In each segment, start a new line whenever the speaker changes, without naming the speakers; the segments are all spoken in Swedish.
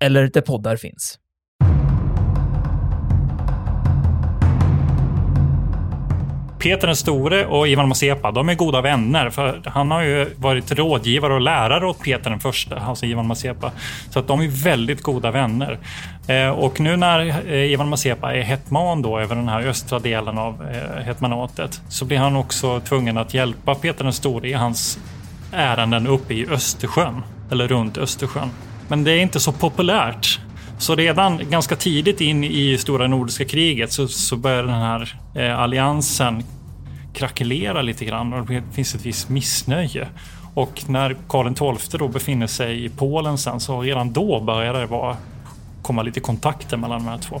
eller där poddar finns.
Peter den store och Ivan Mazepa, de är goda vänner. För han har ju varit rådgivare och lärare åt Peter den första, alltså Ivan Mazepa. Så att de är väldigt goda vänner. Eh, och nu när eh, Ivan Mazepa är hetman då över den här östra delen av eh, hetmanatet så blir han också tvungen att hjälpa Peter den store i hans ärenden uppe i Östersjön. Eller runt Östersjön. Men det är inte så populärt. Så redan ganska tidigt in i stora nordiska kriget så, så börjar den här eh, alliansen krackelera lite grann och det finns ett visst missnöje. Och när Karl XII då befinner sig i Polen sen så redan då börjar det vara, komma lite kontakter mellan de här två.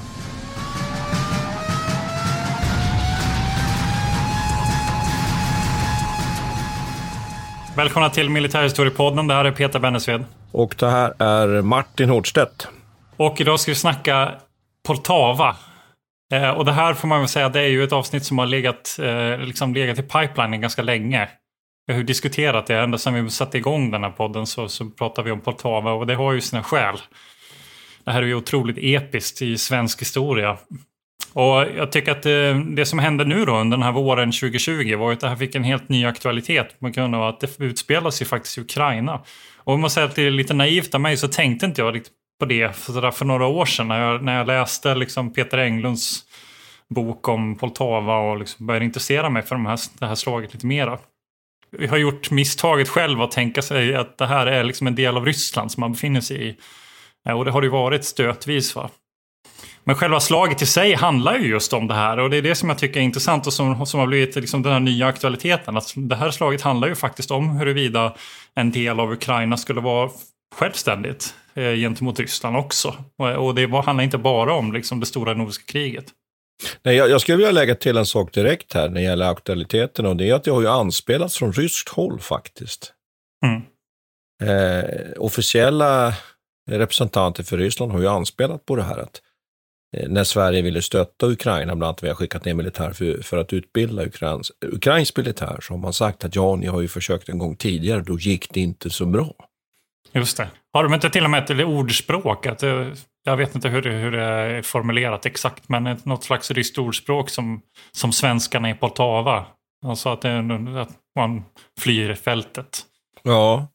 Välkomna till Militärhistoriepodden. Det här är Peter Bennesved.
Och det här är Martin Hårdstedt.
Och idag ska vi snacka Poltava. Eh, och det här får man väl säga, det är ju ett avsnitt som har legat, eh, liksom legat i pipelinen ganska länge. Vi har ju diskuterat det, ända sedan vi satte igång den här podden så, så pratar vi om Poltava och det har ju sina skäl. Det här är ju otroligt episkt i svensk historia. Och jag tycker att det, det, som hände nu då under den här våren 2020 var att det här fick en helt ny aktualitet på grund av att det utspelar sig faktiskt i Ukraina. Och om man säger att det är lite naivt av mig så tänkte inte jag riktigt på det för, för några år sedan när jag, när jag läste liksom Peter Englunds bok om Poltava och liksom började intressera mig för de här, det här slaget lite mera. Vi har gjort misstaget själv att tänka sig att det här är liksom en del av Ryssland som man befinner sig i. Eh, och det har det ju varit stötvis. Va? Men själva slaget i sig handlar ju just om det här och det är det som jag tycker är intressant och som, som har blivit liksom den här nya aktualiteten. Att det här slaget handlar ju faktiskt om huruvida en del av Ukraina skulle vara självständigt eh, gentemot Ryssland också. Och, och det var, handlar inte bara om liksom, det stora nordiska kriget.
Nej, jag, jag skulle vilja lägga till en sak direkt här när det gäller aktualiteten och det är att det har ju anspelats från ryskt håll faktiskt.
Mm.
Eh, officiella representanter för Ryssland har ju anspelat på det här att när Sverige ville stötta Ukraina, bland annat vi har skickat ner militär för, för att utbilda Ukrains, ukrainsk militär, så har man sagt att ja, ni har ju försökt en gång tidigare, då gick det inte så bra.
Just det. Har de inte till och med ett ordspråk? Att det, jag vet inte hur det, hur det är formulerat exakt, men något slags ryskt ordspråk som, som svenskarna i Poltava. Alltså att, det, att man flyr fältet.
Ja,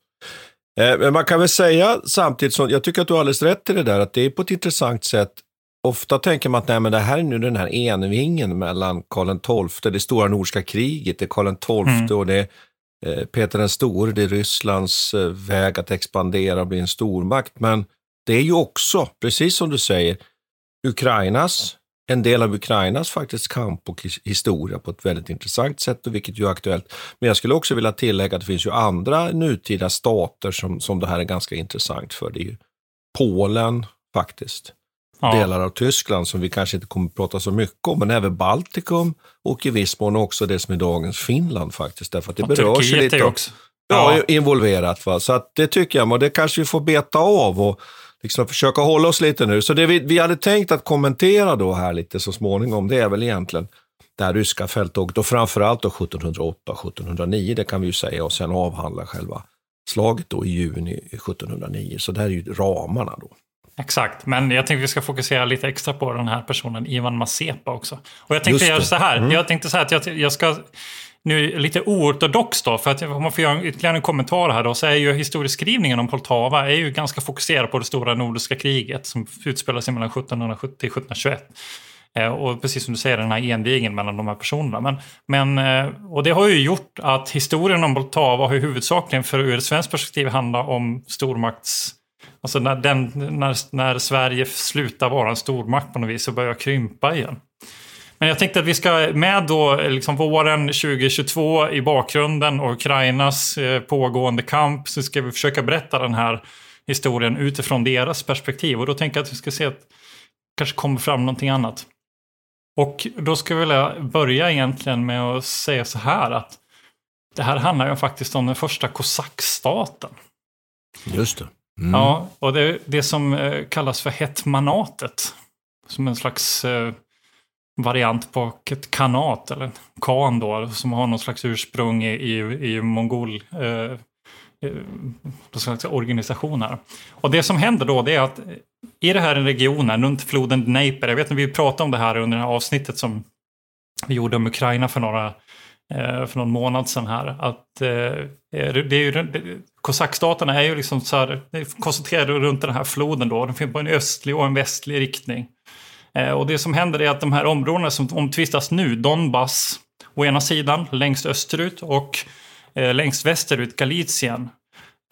eh, men man kan väl säga samtidigt som, jag tycker att du har alldeles rätt i det där, att det är på ett intressant sätt Ofta tänker man att nej, men det här är nu den här envingen mellan Karl XII, det stora nordiska kriget, det är Karl XII mm. och det är eh, Peter den store, det är Rysslands eh, väg att expandera och bli en stormakt. Men det är ju också, precis som du säger, Ukrainas, en del av Ukrainas faktiskt kamp och historia på ett väldigt intressant sätt och vilket ju är aktuellt. Men jag skulle också vilja tillägga att det finns ju andra nutida stater som, som det här är ganska intressant för. Det är ju Polen faktiskt ja. delar av Tyskland som vi kanske inte kommer att prata så mycket om, men även Baltikum och i viss mån också det som är dagens Finland faktiskt. Därför att det och berör sig lite.
också.
Ja, involverat. Va? Så att det tycker jag, och det kanske vi får beta av och liksom försöka hålla oss lite nu. Så det vi, vi hade tänkt att kommentera då här lite så småningom, det är väl egentligen det här ryska fälttåget och framförallt då 1708-1709, det kan vi ju säga, och sen avhandla själva slaget då i juni 1709. Så det här är ju ramarna då.
Exakt, men jag tänkte vi ska fokusera lite extra på den här personen, Ivan Mazepa också. Och jag tänkte göra så här, mm. jag tänkte så här att jag, jag ska nu lite oortodox då, för att om man får göra ytterligare en kommentar här då, så är ju historieskrivningen om Poltava är ju ganska fokuserad på det stora nordiska kriget som utspelar sig mellan 1770 och 1721. Eh, och precis som du säger, den här envigen mellan de här personerna. Men, men, eh, och det har ju gjort att historien om Poltava har huvudsakligen, för ur ett svenskt perspektiv, handlat om stormakts... Alltså när, den, när, när Sverige slutar vara en stormakt på något vis och börjar krympa igen. Men jag tänkte att vi ska med då liksom våren 2022 i bakgrunden och Ukrainas eh, pågående kamp så ska vi försöka berätta den här historien utifrån deras perspektiv. Och då tänker jag att vi ska se att det kanske kommer fram någonting annat. Och då skulle jag vilja börja egentligen med att säga så här att det här handlar ju faktiskt om den första kosackstaten.
Just det.
Mm. Ja, och det, det som eh, kallas för hetmanatet. Som en slags eh, variant på ett kanat, eller kan då, som har någon slags ursprung i, i, i mongol eh, eh slags. Och det som händer då det är att i det här regionen runt floden Dneiper, jag vet att vi pratade om det här under det här avsnittet som vi gjorde om Ukraina för några Eh, för någon månad sedan här. Att eh, det är ju, kosackstaterna är ju liksom så här, koncentrerade runt den här floden då. De finns på en östlig och en västlig riktning. Eh, och det som händer är att de här områdena som omtvistas nu, Donbass å ena sidan, längst österut och längst västerut, Galicien.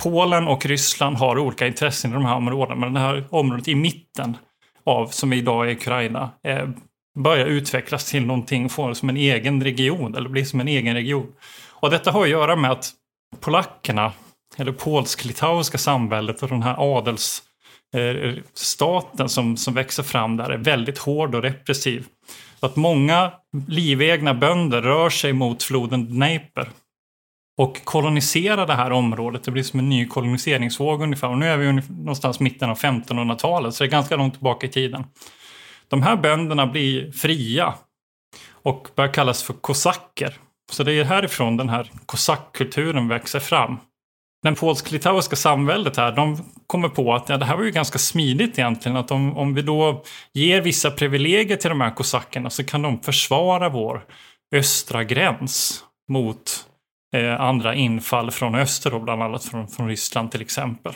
Polen och Ryssland har olika intressen i de här områdena, men det här området i mitten av, som idag är Ukraina, eh, börjar utvecklas till någonting, får som en egen region, eller blir som en egen region. Och detta har att göra med att polackerna, eller polsk-litauiska samväldet och den här adelsstaten eh, som, som växer fram där är väldigt hård och repressiv. Så att många livegna bönder rör sig mot floden Dneiper och kolonisera det här området. Det blir som en ny koloniseringsvåg ungefär. Och nu är vi någonstans mitten av 1500-talet, så det är ganska långt tillbaka i tiden. De här bönderna blir fria och börjar kallas för kosacker. Så det är härifrån den här kosackkulturen växer fram. Den polsk-litauiska samväldet här, de kommer på att ja, det här var ju ganska smidigt egentligen. Att om, om vi då ger vissa privilegier till de här kosackerna så kan de försvara vår östra gräns mot eh, andra infall från öster, då, bland annat från, från Ryssland till exempel.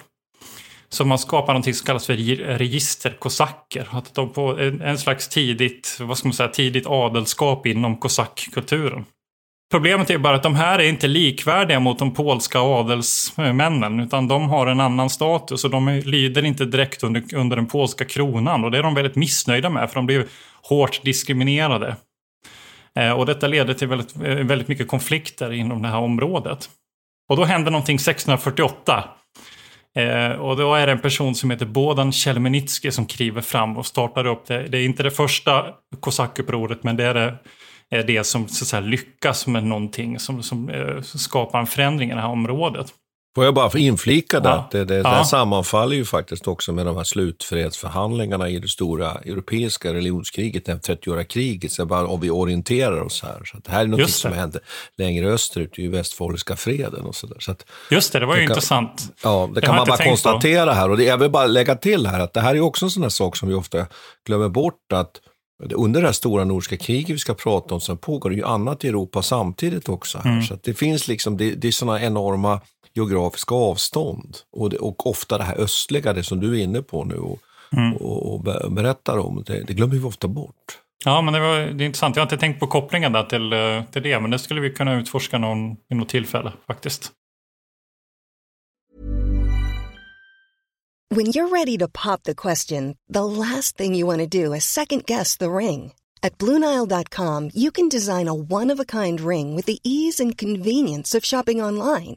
Så man skapar något som kallas för registerkosacker. Att de på en, slags tidigt, vad ska man säga, tidigt adelskap inom kosackkulturen. Problemet är bara att de här är inte likvärdiga mot de polska adelsmännen, utan de har en annan status och de lyder inte direkt under, under den polska kronan. Och det är de väldigt missnöjda med, för de blir hårt diskriminerade. Eh, och detta leder till väldigt, eh, väldigt mycket konflikter inom det här området. Och då händer någonting 1648. Eh, och då är det en person som heter Bodan Chelmenitsky som kliver fram och startar upp det. Det är inte det första kosackupproret men det är det, är det som så att säga, lyckas med någonting som, som eh, skapar en förändring i det här området.
Får jag bara inflika det,
Ja.
att det, det,
Ja.
det sammanfaller ju faktiskt också med de här slutfredsförhandlingarna i det stora europeiska religionskriget, det 30-åriga kriget, så bara om vi orienterar oss här. Så att det här är något som hände längre österut, i västfåliska freden och sådär. Så att,
Just det, det var ju
kan-
intressant.
ja, det
Det
kan man bara
tänkt på.
konstatera här. Och det, jag vill bara lägga till här att det här är också en sån här sak som vi ofta glömmer bort, att under det här stora nordiska kriget vi ska prata om så pågår det ju annat i Europa samtidigt också. Här.
Mm.
Så att det finns liksom, det, det är sådana enorma geografiska avstånd. Och, det, och ofta det här östliga, det som du är inne på nu och,
Mm.
och, och be- berättar om, det, det glömmer vi ofta bort.
Ja, men det, var, det är intressant. Jag har inte tänkt på kopplingen där till, eh, till det, men det skulle vi kunna utforska någon, i något tillfälle faktiskt.
When you're ready to pop the question, the last thing you want to do is second guess the ring. At Bluenile.com, you can design a one of a kind ring with the ease and convenience of shopping online.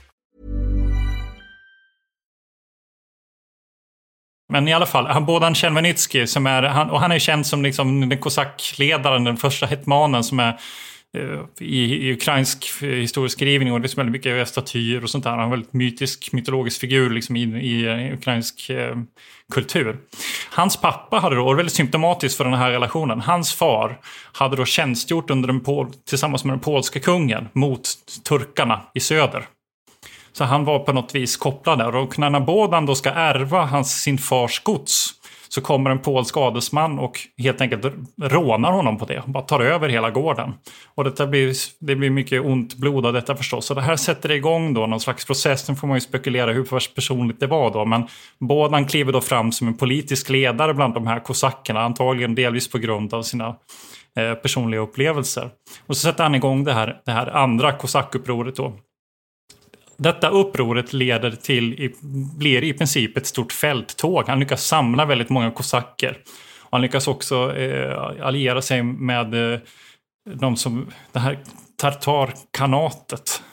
Men i alla fall, han, Bodan Tjelmenitsky, som är, han, och han är känd som liksom den kosackledaren, den första hetmanen som är eh, i, i ukrainsk historieskrivning och det är väldigt mycket statyer och sånt där. Han är en väldigt mytisk, mytologisk figur liksom i, i, i ukrainsk eh, kultur. Hans pappa hade då, och det är väldigt symptomatiskt för den här relationen, hans far hade då tjänstgjort under den pol, tillsammans med den polska kungen mot turkarna i söder. Så han var på något vis kopplad där. Och när Bodan då ska ärva hans, sin fars gods så kommer en polsk adelsman och helt enkelt rånar honom på det. Bara tar över hela gården. Och detta blir, det blir mycket ont blod av detta förstås. Så det här sätter igång då någon slags process. Sen får man ju spekulera hur personligt det var då. Men Bodan kliver då fram som en politisk ledare bland de här kosackerna. Antagligen delvis på grund av sina eh, personliga upplevelser. Och så sätter han igång det här, det här andra kosackupproret då. Detta upproret leder till, blir i princip ett stort fälttåg. Han lyckas samla väldigt många kosacker. Han lyckas också eh, alliera sig med eh, de som, det här tartarkanatet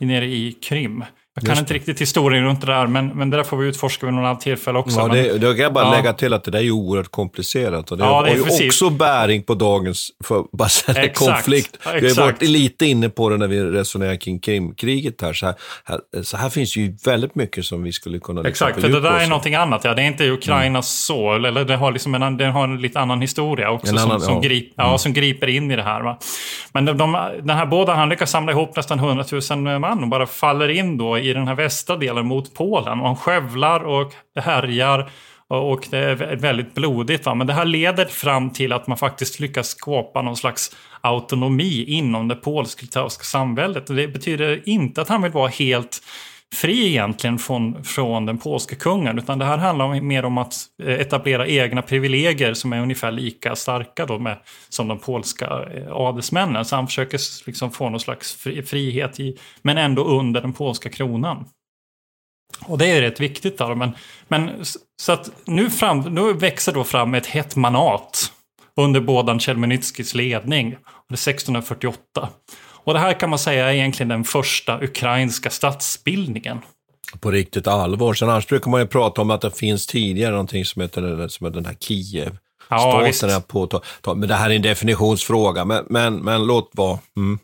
nere i Krim. Jag kan inte riktigt historien runt det där, men, men det där får vi utforska vid något annat tillfälle också.
Ja, det, då kan jag bara
ja.
lägga till att det där är oerhört komplicerat. Och det
Ja,
har
det är
ju
precis.
också bäring på dagens för, bara säga, konflikt.
Ja,
Vi har varit lite inne på det när vi resonerar kring Krimkriget här. Så här, här. så här finns ju väldigt mycket som vi skulle kunna liksom
Exakt, för det där är någonting annat. Ja. Det är inte Ukrainas så, eller det har, liksom en, det har en lite annan historia också
En
som,
annan-
som,
ja.
grip, ja, som griper in i det här. Va? Men de, de, den här båda, han lyckas samla ihop nästan 100 000 man och bara faller in då i den här västra delen mot Polen. Och han skövlar och härjar och det är väldigt blodigt. Va? Men det här leder fram till att man faktiskt lyckas skapa någon slags autonomi inom det polsk-litauiska samväldet. Det betyder inte att han vill vara helt fri egentligen från, från den polska kungen. Utan det här handlar mer om att eh, etablera egna privilegier som är ungefär lika starka då med, som de polska eh, adelsmännen. Så han försöker liksom få någon slags fri, frihet, i, men ändå under den polska kronan. Och det är rätt viktigt. Då, men, men så att nu, fram, nu växer då fram ett hett manat under Bodan Chelmenitskys ledning. Det är 1648. Och det här kan man säga är egentligen den första ukrainska statsbildningen.
På riktigt allvar. Sen annars brukar man ju prata om att det finns tidigare någonting som heter, som heter den här Kiev.
Ja.
Staten är på, men det här är en definitionsfråga, men, men, men låt vara. Mm.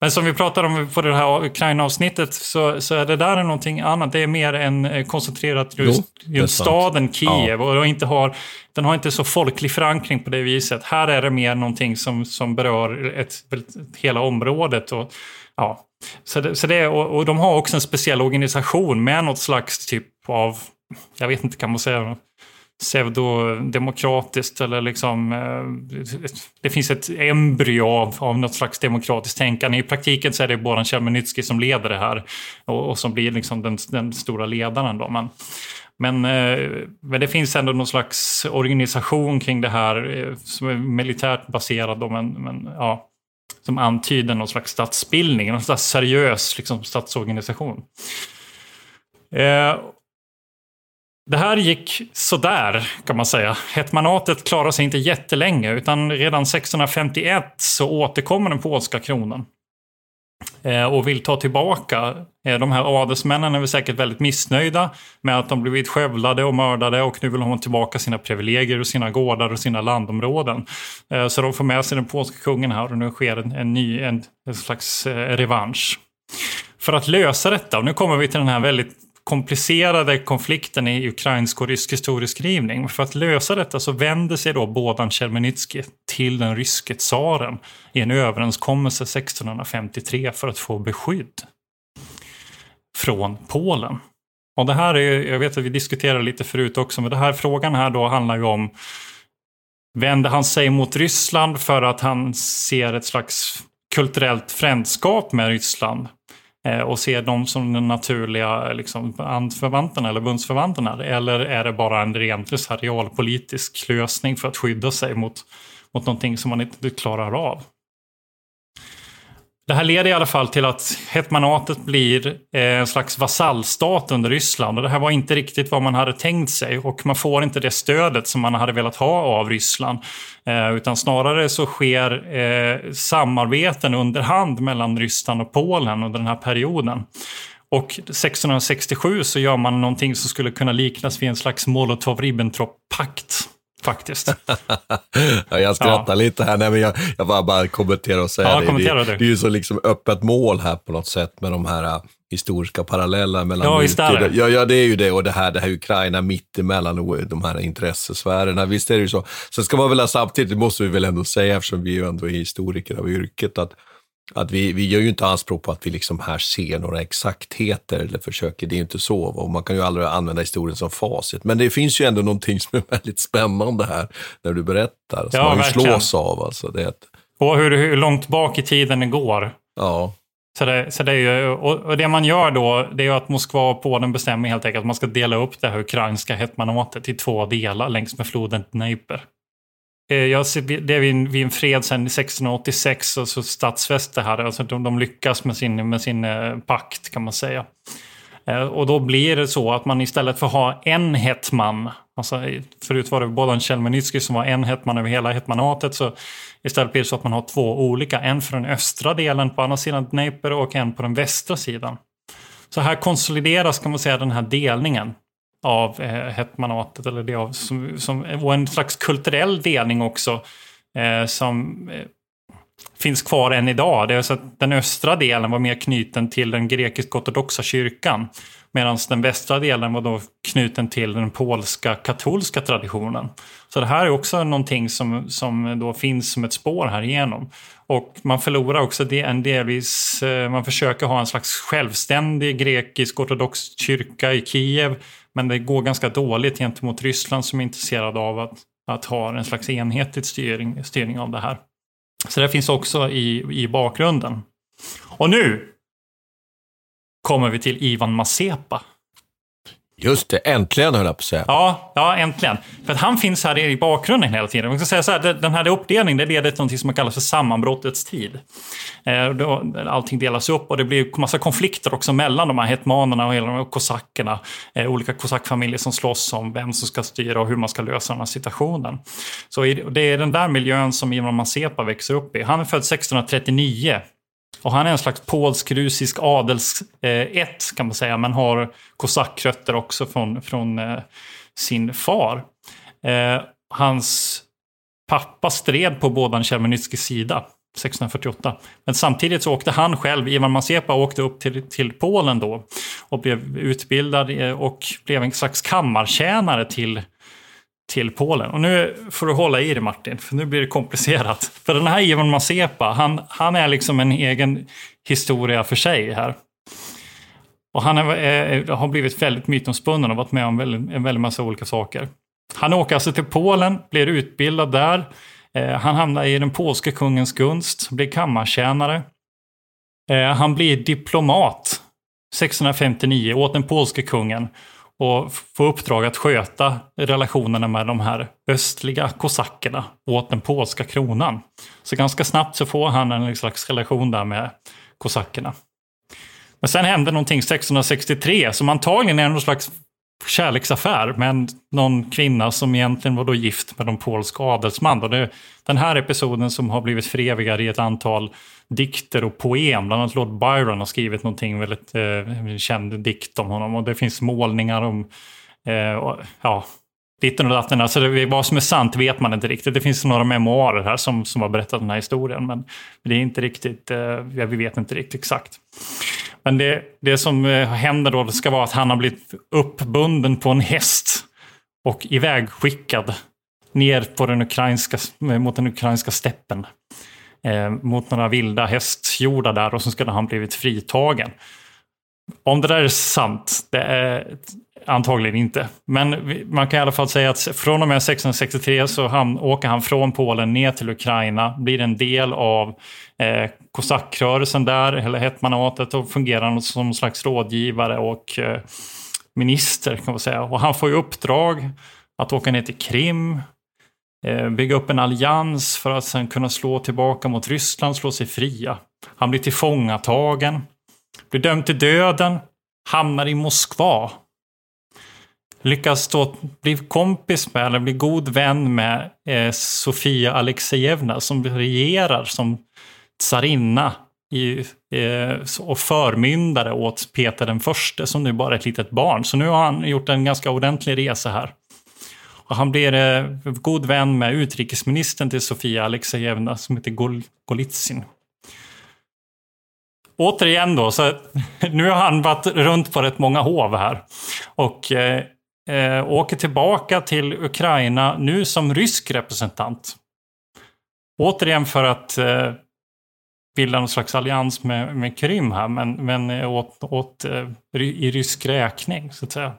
Men som vi pratade om på det här Ukraina-avsnittet så, så är det där någonting annat. Det är mer en eh, koncentrerat just,
Jo,
just staden Kiev. Och det inte har, den har inte så folklig förankring på det viset. Här är det mer någonting som, som berör ett, ett, hela området. Och, ja. så det, så det, och, och de har också en speciell organisation med något slags typ av, jag vet inte kan man säga, pseudodemokratiskt eller liksom eh, det finns ett embryo av, av något slags demokratiskt tänkande. I praktiken så är det Boran Chelmenitsky som leder det här och, och som blir liksom den, den stora ledaren. Då. Men, men, eh, men det finns ändå någon slags organisation kring det här eh, som är militärt baserad då, men, men ja, som antyder någon slags statsbildning, någon slags seriös liksom, statsorganisation. Eh, det här gick sådär kan man säga. Hetmanatet klarade sig inte jättelänge utan redan 1651 så återkommer den polska kronan. Eh, och vill ta tillbaka. Eh, de här adelsmännen är väl säkert väldigt missnöjda med att de blivit skövlade och mördade och nu vill de ha tillbaka sina privilegier och sina gårdar och sina landområden. Eh, så de får med sig den polska kungen här och nu sker en, en ny, en, en slags revansch. För att lösa detta, och nu kommer vi till den här väldigt komplicerade konflikten i ukrainsk och rysk historieskrivning. För att lösa detta så vänder sig då Bodan Tjelmenitsky till den ryske tsaren i en överenskommelse 1653 för att få beskydd från Polen. Och det här är, jag vet att vi diskuterade lite förut också, men den här frågan här då handlar ju om Vänder han sig mot Ryssland för att han ser ett slags kulturellt frändskap med Ryssland? Eh, och ser dem som den naturliga liksom, anförvanterna eller bundsförvanterna? Eller är det bara en rent realpolitisk lösning för att skydda sig mot, mot någonting som man inte klarar av? Det här leder i alla fall till att hetmanatet blir eh, en slags vasallstat under Ryssland. Och det här var inte riktigt vad man hade tänkt sig och man får inte det stödet som man hade velat ha av Ryssland. Eh, utan snarare så sker eh, samarbeten under hand mellan Ryssland och Polen under den här perioden. Och 1667 så gör man någonting som skulle kunna liknas vid en slags Molotov-Ribbentrop-pakt faktiskt.
ja, jag skrattar ja. lite här, Nej, men jag, jag bara, bara kommenterar och säger
ja,
det. Det, det, är ju så liksom öppet mål här på något sätt med de här uh, historiska parallellerna mellan
ja, visst är
det. Ja, ja, det är ju det. Och det här, det här Ukraina mitt emellan de här intressesfärerna. Visst är det ju så. Sen ska man väl samtidigt, det måste vi väl ändå säga, eftersom vi ju ändå är historiker av yrket, att att vi, vi gör ju inte anspråk på att vi liksom här ser några exaktheter eller försöker, det är ju inte så. Och man kan ju aldrig använda historien som facit. Men det finns ju ändå någonting som är väldigt spännande här när du berättar, som ja, man ju slås av. Alltså, det ett...
Och hur, hur långt bak i tiden det går.
Ja.
Så det, så det är ju, och det man gör då, det är att Moskva och Polen bestämmer helt enkelt att man ska dela upp det här ukrainska hetmanatet i två delar längs med floden Dnepr. Eh, jag ser, det är vid, vid en fred sedan 1686 och så statsfäste här. Alltså de, de lyckas med sin, med sin eh, pakt kan man säga. Eh, och då blir det så att man istället för att ha en hetman, alltså förut var det Bodan Chelmenitsky som var en hetman över hela hetmanatet, så istället blir det så att man har två olika, en för den östra delen på andra sidan Dnepr och en på den västra sidan. Så här konsolideras kan man säga den här delningen av eh, hetmanatet. Eller det av, som, som, och en slags kulturell delning också. Eh, som eh, finns kvar än idag. Det är så att den östra delen var mer knuten till den grekisk-ortodoxa kyrkan. Medan den västra delen var då knuten till den polska katolska traditionen. Så det här är också någonting som, som då finns som ett spår här igenom. Och man förlorar också det, en delvis, eh, man försöker ha en slags självständig grekisk-ortodox kyrka i Kiev. Men det går ganska dåligt gentemot Ryssland som är intresserad av att, att ha en slags enhetlig styrning, styrning av det här. Så det finns också i, i bakgrunden. Och nu kommer vi till Ivan Mazepa.
Just det, äntligen höll jag på att säga.
Ja, ja, äntligen. För att han finns här i bakgrunden hela tiden. Man ska säga så här, den här uppdelningen det leder till något som kallas för sammanbrottets tid. Eh, allting delas upp och det blir massa konflikter också mellan de här hetmanerna och hela de här kosackerna. Eh, olika kosackfamiljer som slåss om vem som ska styra och hur man ska lösa den här situationen. Så det är den där miljön som Ivan Mazepa växer upp i. Han är född 1639 och han är en slags polsk-rusisk adelsätt eh, kan man säga, men har kosackrötter också från, från eh, sin far. Eh, hans pappa stred på Bodan Tjelmenitskijs sida 1648. Men samtidigt så åkte han själv, Ivan Mazepa, åkte upp till, till Polen då och blev utbildad eh, och blev en slags kammartjänare till till Polen. Och nu får du hålla i dig Martin, för nu blir det komplicerat. För den här Ivan Mazepa, han, han är liksom en egen historia för sig här. Och han är, är, har blivit väldigt mytomspunnen och varit med om väldigt, en väldigt massa olika saker. Han åker alltså till Polen, blir utbildad där. Eh, han hamnar i den polske kungens gunst, blir kammartjänare. Eh, han blir diplomat 1659 åt den polske kungen och få uppdrag att sköta relationerna med de här östliga kosackerna åt den polska kronan. Så ganska snabbt så får han en slags relation där med kosackerna. Men sen hände någonting 1663 som antagligen är någon slags kärleksaffär med någon kvinna som egentligen var då gift med en polsk adelsman. Och det, den här episoden som har blivit förevigad i ett antal dikter och poem. Bland annat Lord Byron har skrivit någonting väldigt eh, känd dikt om honom. Och det finns målningar om, eh, och, ja, ditten och datten. Alltså det, vad som är sant vet man inte riktigt. Det finns några memoarer här som, som har berättat den här historien. Men det är inte riktigt, eh, vi vet inte riktigt exakt. Men det, det som eh, händer då ska vara att han har blivit uppbunden på en häst och ivägskickad ner på den ukrainska, mot den ukrainska steppen eh, mot några vilda hästjordar där och så skulle han blivit fritagen. om det där är sant, det är antagligen inte. Men man kan i alla fall säga att från och med 1663 så han, åker han från Polen ner till Ukraina, blir en del av eh, kosackrörelsen där, eller hetmanatet, och fungerar som slags rådgivare och eh, minister kan man säga. Och han får ju uppdrag att åka ner till Krim, Eh, bygga upp en allians för att sen kunna slå tillbaka mot Ryssland, slå sig fria. Han blir tillfångatagen, blir dömd till döden, hamnar i Moskva. Lyckas då bli kompis med, eller bli god vän med eh, Sofia Alexejevna som regerar som tsarinna i, eh, och förmyndare åt Peter den förste som nu bara är ett litet barn. Så nu har han gjort en ganska ordentlig resa här. Och han blir eh, god vän med utrikesministern till Sofia Alexejevna som heter Gol Golitsyn. Återigen då, så nu har han varit runt på rätt många hov här. Och eh, eh, åker tillbaka till Ukraina nu som rysk representant. Återigen för att eh, bilda någon slags allians med, med Krim här, men, men eh, åt, åt, eh, i rysk räkning så att säga.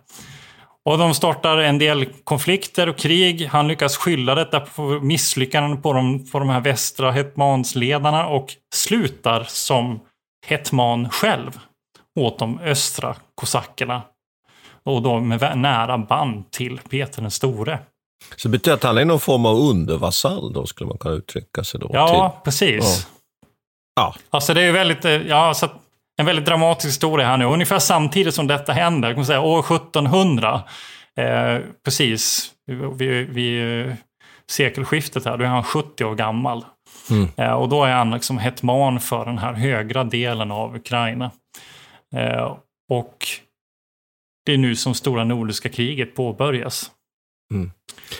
Och de startar en del konflikter och krig. Han lyckas skylla detta på misslyckanden på de, på de här västra hetmansledarna och slutar som hetman själv åt de östra kosackerna. Och då med nära band till Peter den store.
Så det betyder att han är någon form av undervasall då, skulle man kunna uttrycka sig då?
Ja, till... precis.
Ja. ja.
Alltså det är ju väldigt, ja, så en väldigt dramatisk historia här nu. Ungefär samtidigt som detta händer, kan man säga, år 1700, eh, precis vid, vid sekelskiftet här, då är han 70 år gammal. Mm. Eh, och då är han liksom hetman för den här högra delen av Ukraina. Eh, och det är nu som stora nordiska kriget påbörjas.
Mm.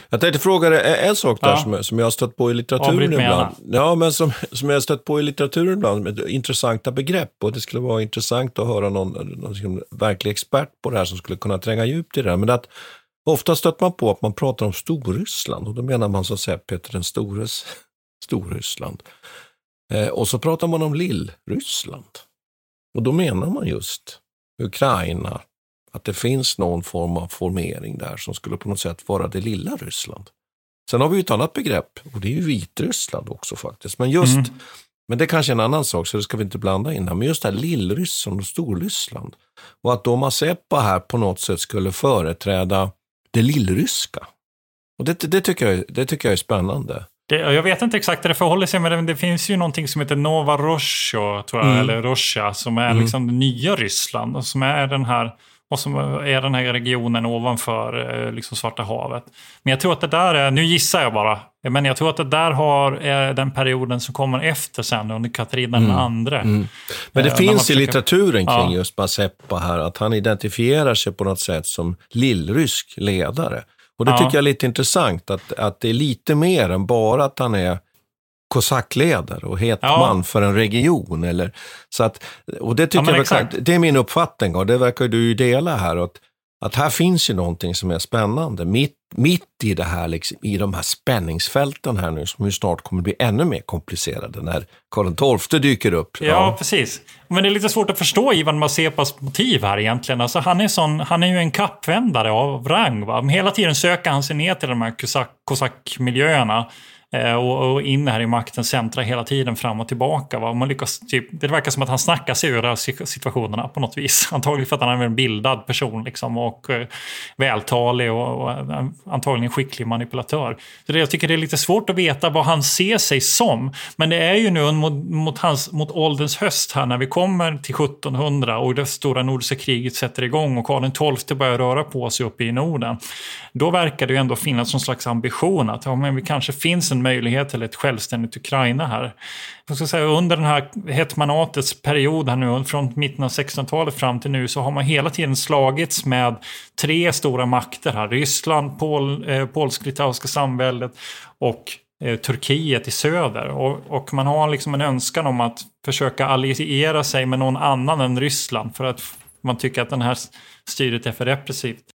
Jag tänkte fråga dig en sak där ja. som, som jag har stött på i litteraturen ibland. Ja, men som, som jag har stött på i litteraturen ibland, med intressanta begrepp. Och det skulle vara intressant att höra någon, någon liksom verklig expert på det här som skulle kunna tränga djupt i det här. Men att ofta stöter man på att man pratar om Storryssland och då menar man så att säga Peter den stores Storryssland. Eh, och så pratar man om Lillryssland. Och då menar man just Ukraina, att det finns någon form av formering där som skulle på något sätt vara det lilla Ryssland. Sen har vi ett annat begrepp och det är ju Vitryssland också faktiskt. Men just, mm. men det är kanske en annan sak så det ska vi inte blanda in här. Men just det här Lillryssland och Storryssland. Och att då Mazeppa här på något sätt skulle företräda det lillryska. Och det, det, tycker jag, det tycker jag är spännande.
Det, jag vet inte exakt hur det förhåller sig, men det, finns ju någonting som heter Nova Rosho, tror jag, mm. eller Rosha, som är mm. liksom det nya Ryssland. Och som är den här och som är den här regionen ovanför eh, liksom Svarta havet. Men jag tror att det där är, nu gissar jag bara, men jag tror att det där har, är den perioden som kommer efter sen under Katarina mm. andre. Mm.
Men det eh, finns försöker... i litteraturen kring ja. just Mazeppa här, att han identifierar sig på något sätt som lillrysk ledare. Och det ja. tycker jag är lite intressant, att, att det är lite mer än bara att han är kosackledare och hetman ja. för en region. Eller, så att, och det, tycker ja, jag verkar, det är min uppfattning och det verkar du ju dela här. Att, att här finns ju någonting som är spännande. Mitt, mitt i det här, liksom, i de här spänningsfälten här nu, som ju snart kommer bli ännu mer komplicerade när Karl XII dyker upp.
Ja, ja, precis. Men det är lite svårt att förstå Ivan Mazepas motiv här egentligen. Alltså, han, är sån, han är ju en kappvändare av rang. Va? Hela tiden söker han sig ner till de här kosackmiljöerna Eh, Eh, och, och in här i maktens centra hela tiden fram och tillbaka. Va? Man lyckas, typ, det verkar som att han snackar sig ur de här situationerna på något vis. Antagligen för att han är en bildad person liksom, och eh, vältalig och, och eh, antagligen skicklig manipulatör. Så det, jag tycker det är lite svårt att veta vad han ser sig som. Men det är ju nu mot, mot, hans, mot ålderns höst här när vi kommer till 1700 och det stora nordiska kriget sätter igång och Karl XII börjar röra på sig uppe i Norden. Då verkar det ju ändå finnas någon slags ambition att ja, men vi kanske finns en möjlighet till ett självständigt Ukraina här. Jag ska säga, under den här hetmanatets period här nu, från mitten av 1600-talet fram till nu, så har man hela tiden slagits med tre stora makter här. Ryssland, Pol, eh, polsk-litauiska samväldet och eh, Turkiet i söder. Och, och, man har liksom en önskan om att försöka alliera sig med någon annan än Ryssland för att man tycker att den här styret är för repressivt.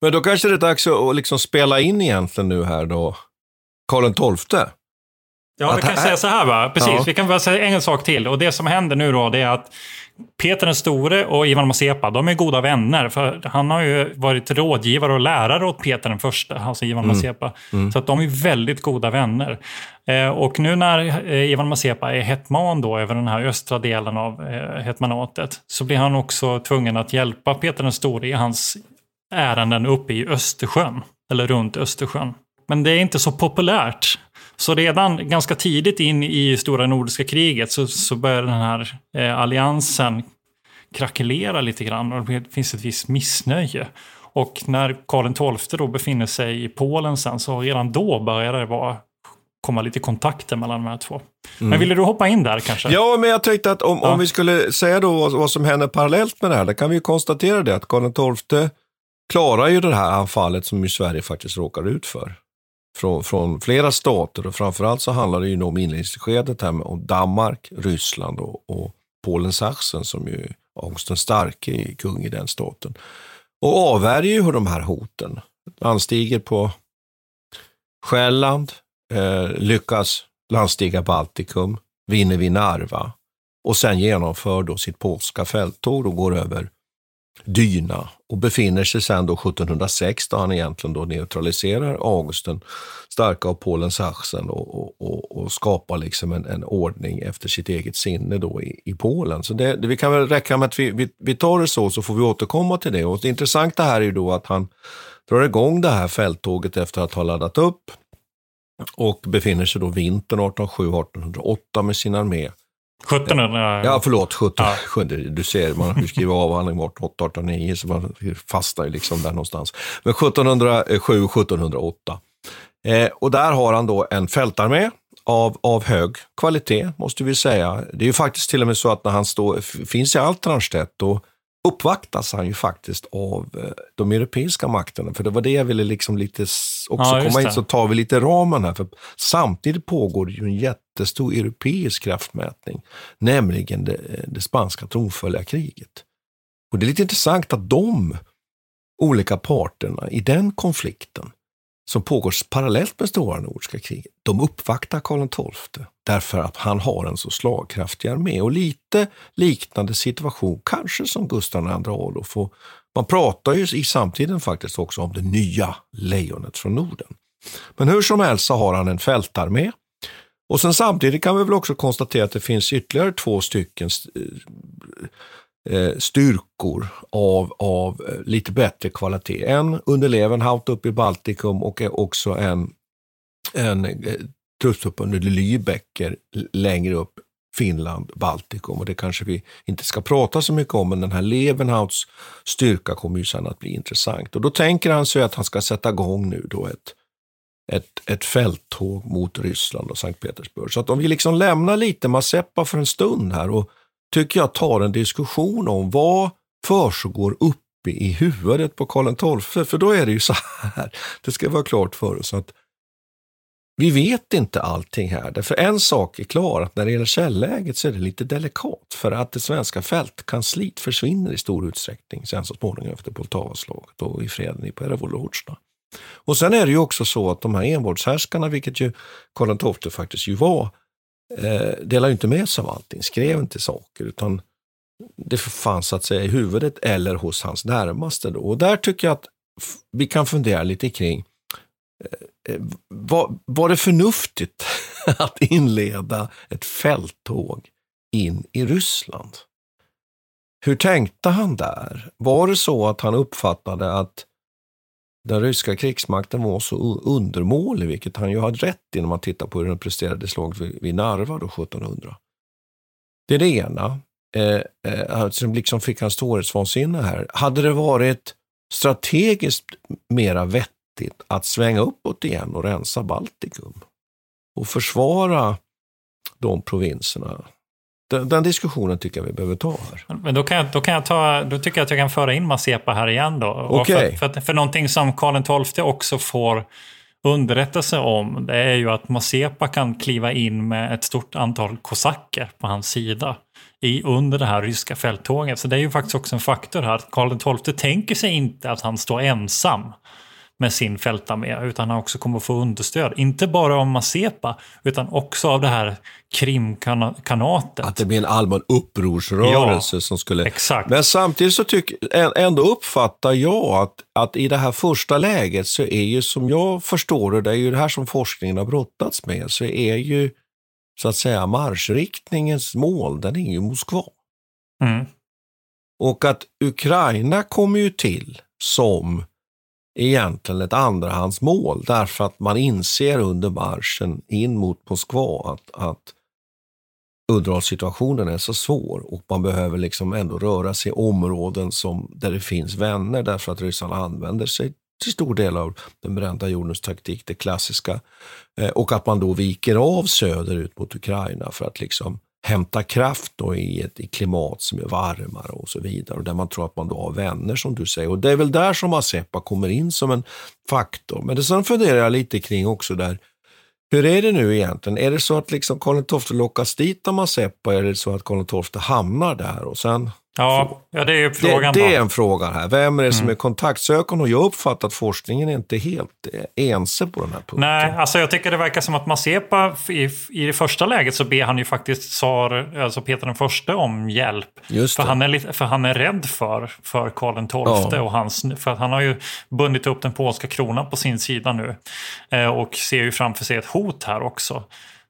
Men då kanske det är dags att liksom spela in egentligen nu här då, Karl XII.
Ja, vi kan säga så här va. Precis, ja. vi kan bara säga en sak till. Och det som händer nu då, det är att Peter den store och Ivan Mazepa, de är goda vänner. För han har ju varit rådgivare och lärare åt Peter den första, alltså Ivan mm. Mazepa. Mm. Så att de är väldigt goda vänner. Eh, och nu när eh, Ivan Mazepa är hetman då över den här östra delen av eh, hetmanatet, så blir han också tvungen att hjälpa Peter den store i hans ärenden uppe i Östersjön. Eller runt Östersjön. Men det är inte så populärt. Så redan ganska tidigt in i stora nordiska kriget så, så börjar den här eh, alliansen krackelera lite grann och det finns ett visst missnöje. Och när Karl XII då befinner sig i Polen sen så redan då börjar det vara komma lite kontakter mellan de här två. Mm. Men ville du hoppa in där kanske?
Ja, men jag tänkte att om, ja. om vi skulle säga då vad, vad, som händer parallellt med det här, då kan vi ju konstatera det att Karl XII klarar ju det här anfallet som ju Sverige faktiskt råkar ut för från, från flera stater och framförallt så handlar det ju om inledningsskedet här med om Danmark, Ryssland och, och Polen Sachsen som ju August den starke är kung i den staten. Och avvärjer ju de här hoten. Landstiger på Själland, eh, lyckas landstiga Baltikum, vinner vid Narva och sen genomför då sitt polska fälttåg och går över dyna och befinner sig sedan då 1706 då han egentligen då neutraliserar Augusten starka av Polen Sachsen och, och, och, och skapar liksom en, en, ordning efter sitt eget sinne då i, i Polen. Så det, det, vi kan väl räcka med att vi, vi, vi tar det så, så får vi återkomma till det. Och det intressanta här är ju då att han drar igång det här fälttåget efter att ha laddat upp och befinner sig då vintern 1807-1808 med sin armé
1700?
Ja, förlåt. 17, ja. Du ser, man har skrivit avhandling vart 889 så man fastnar ju liksom där någonstans. Men 1707, 1708. Eh, och där har han då en fältarmé av, av hög kvalitet, måste vi säga. Det är ju faktiskt till och med så att när han står, finns i Altranstedt, uppvaktas han ju faktiskt av eh, de europeiska makterna. För det var det jag ville liksom lite också ja, komma in, så tar vi lite ramen här. För samtidigt pågår det ju en jättestor europeisk kraftmätning, nämligen det, det spanska tronföljarkriget. Och det är lite intressant att de olika parterna i den konflikten som pågår parallellt med stora nordiska kriget, de uppvaktar Karl XII därför att han har en så slagkraftig armé. Och lite liknande situation kanske som Gustav II Adolf. Och man pratar ju i samtiden faktiskt också om det nya lejonet från Norden. Men hur som helst så har han en fältarmé. Och sen samtidigt kan vi väl också konstatera att det finns ytterligare två stycken eh, Eh, styrkor av, av eh, lite bättre kvalitet. En under Levenhaut uppe i Baltikum och också en, en eh, trupp under Lübecker längre upp Finland, Baltikum och det kanske vi inte ska prata så mycket om, men den här Levenhauts styrka kommer ju sen att bli intressant. Och då tänker han sig att han ska sätta igång nu då ett ett, ett fälttåg mot Ryssland och Sankt Petersburg. Så att om vi liksom lämnar lite Mazeppa för en stund här och tycker jag tar en diskussion om vad försiggår uppe i huvudet på Karl XII. För då är det ju så här, det ska vara klart för oss att vi vet inte allting här. Därför en sak är klar, att när det gäller källäget så är det lite delikat. För att det svenska fältkansliet försvinner i stor utsträckning sen så småningom efter Poltavaslaget och i freden i Perevolozjna. Och sen är det ju också så att de här envåldshärskarna, vilket ju Karl XII faktiskt ju var, eh, delade inte med sig av allting, skrev inte saker, utan det fanns så att säga i huvudet eller hos hans närmaste. Då. Och där tycker jag att vi kan fundera lite kring, eh, eh var, var det förnuftigt att inleda ett fälttåg in i Ryssland? Hur tänkte han där? Var det så att han uppfattade att den ryska krigsmakten var så undermålig, vilket han ju hade rätt i när man tittar på hur den presterade i slaget vid Narva då 1700. Det är det ena. Eh, eh, som liksom fick han storhetsvansinne här. Hade det varit strategiskt mera vettigt att svänga uppåt igen och rensa Baltikum och försvara de provinserna den, den, diskussionen tycker jag vi behöver ta här.
Men då, kan jag, då, kan jag ta, då tycker jag att jag kan föra in Mazepa här igen då.
Okay.
För, för, för någonting som Karl XII också får underrättelse om, det är ju att Mazepa kan kliva in med ett stort antal kosacker på hans sida i, under det här ryska fälttåget. Så det är ju faktiskt också en faktor här. Karl XII tänker sig inte att han står ensam med sin fältarmé utan han också kommer få understöd. Inte bara av Mazepa utan också av det här krimkanatet.
Att det blir en allmän upprorsrörelse
ja,
som skulle...
Exakt.
Men samtidigt så tycker, ändå uppfattar jag att, att i det här första läget så är ju som jag förstår det, det är ju det här som forskningen har brottats med, så är ju så att säga marschriktningens mål, den är ju Moskva.
Mm.
Och att Ukraina kommer ju till som egentligen ett andrahandsmål därför att man inser under marschen in mot Moskva att, att underhållssituationen är så svår och man behöver liksom ändå röra sig i områden som, där det finns vänner därför att ryssarna använder sig till stor del av den brända jordens taktik, det klassiska. Eh, och att man då viker av söderut mot Ukraina för att liksom hämta kraft då i ett i klimat som är varmare och så vidare. Och där man tror att man då har vänner som du säger. Och det är väl där som Mazeppa kommer in som en faktor. Men det sen funderar jag lite kring också där, hur är det nu egentligen? Är det så att liksom Karl XII lockas dit av Mazeppa eller är det så att Karl XII hamnar där och sen
Ja, ja det är ju frågan.
Det, det är en fråga här. Vem är det som mm. är kontaktsökande? Och jag uppfattar att forskningen är inte helt ense på den här punkten.
Nej, alltså jag tycker det verkar som att Mazepa i, i det första läget så ber han ju faktiskt tsar, alltså Peter den förste om hjälp.
Just
för, han är, för han är rädd för, för Karl XII ja. och hans, för att han har ju bundit upp den polska kronan på sin sida nu. Eh, och ser ju framför sig ett hot här också.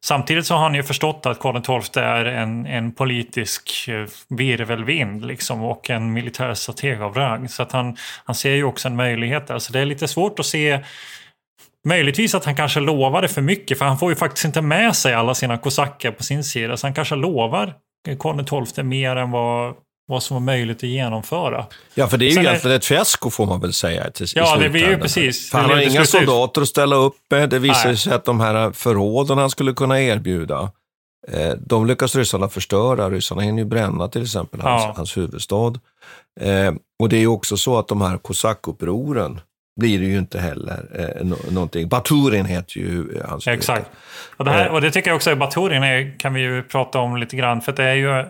Samtidigt så har han ju förstått att Karl XII är en, en politisk eh, virvelvind liksom, och en militärstrateg av rang. Så att han, han ser ju också en möjlighet där. Så det är lite svårt att se Möjligtvis att han kanske lovade för mycket, för han får ju faktiskt inte med sig alla sina kosacker på sin sida. Så han kanske lovar Karl XII mer än vad, vad som var möjligt att genomföra.
Ja, för det är ju Sen egentligen är... ett fiasko får man väl säga. Till,
ja, det blir ju precis.
För han har inga soldater att ställa upp med. Det visar sig att de här förråden han skulle kunna erbjuda, eh, de lyckas ryssarna förstöra. Ryssarna hinner ju bränna till exempel hans, ja. hans huvudstad. Eh, och det är ju också så att de här kosackupproren, blir det ju inte heller eh, någonting. Baturin heter ju hans
Exakt. Och det, här, eh. och det tycker jag också Baturin är, kan vi ju prata om lite grann. För det är ju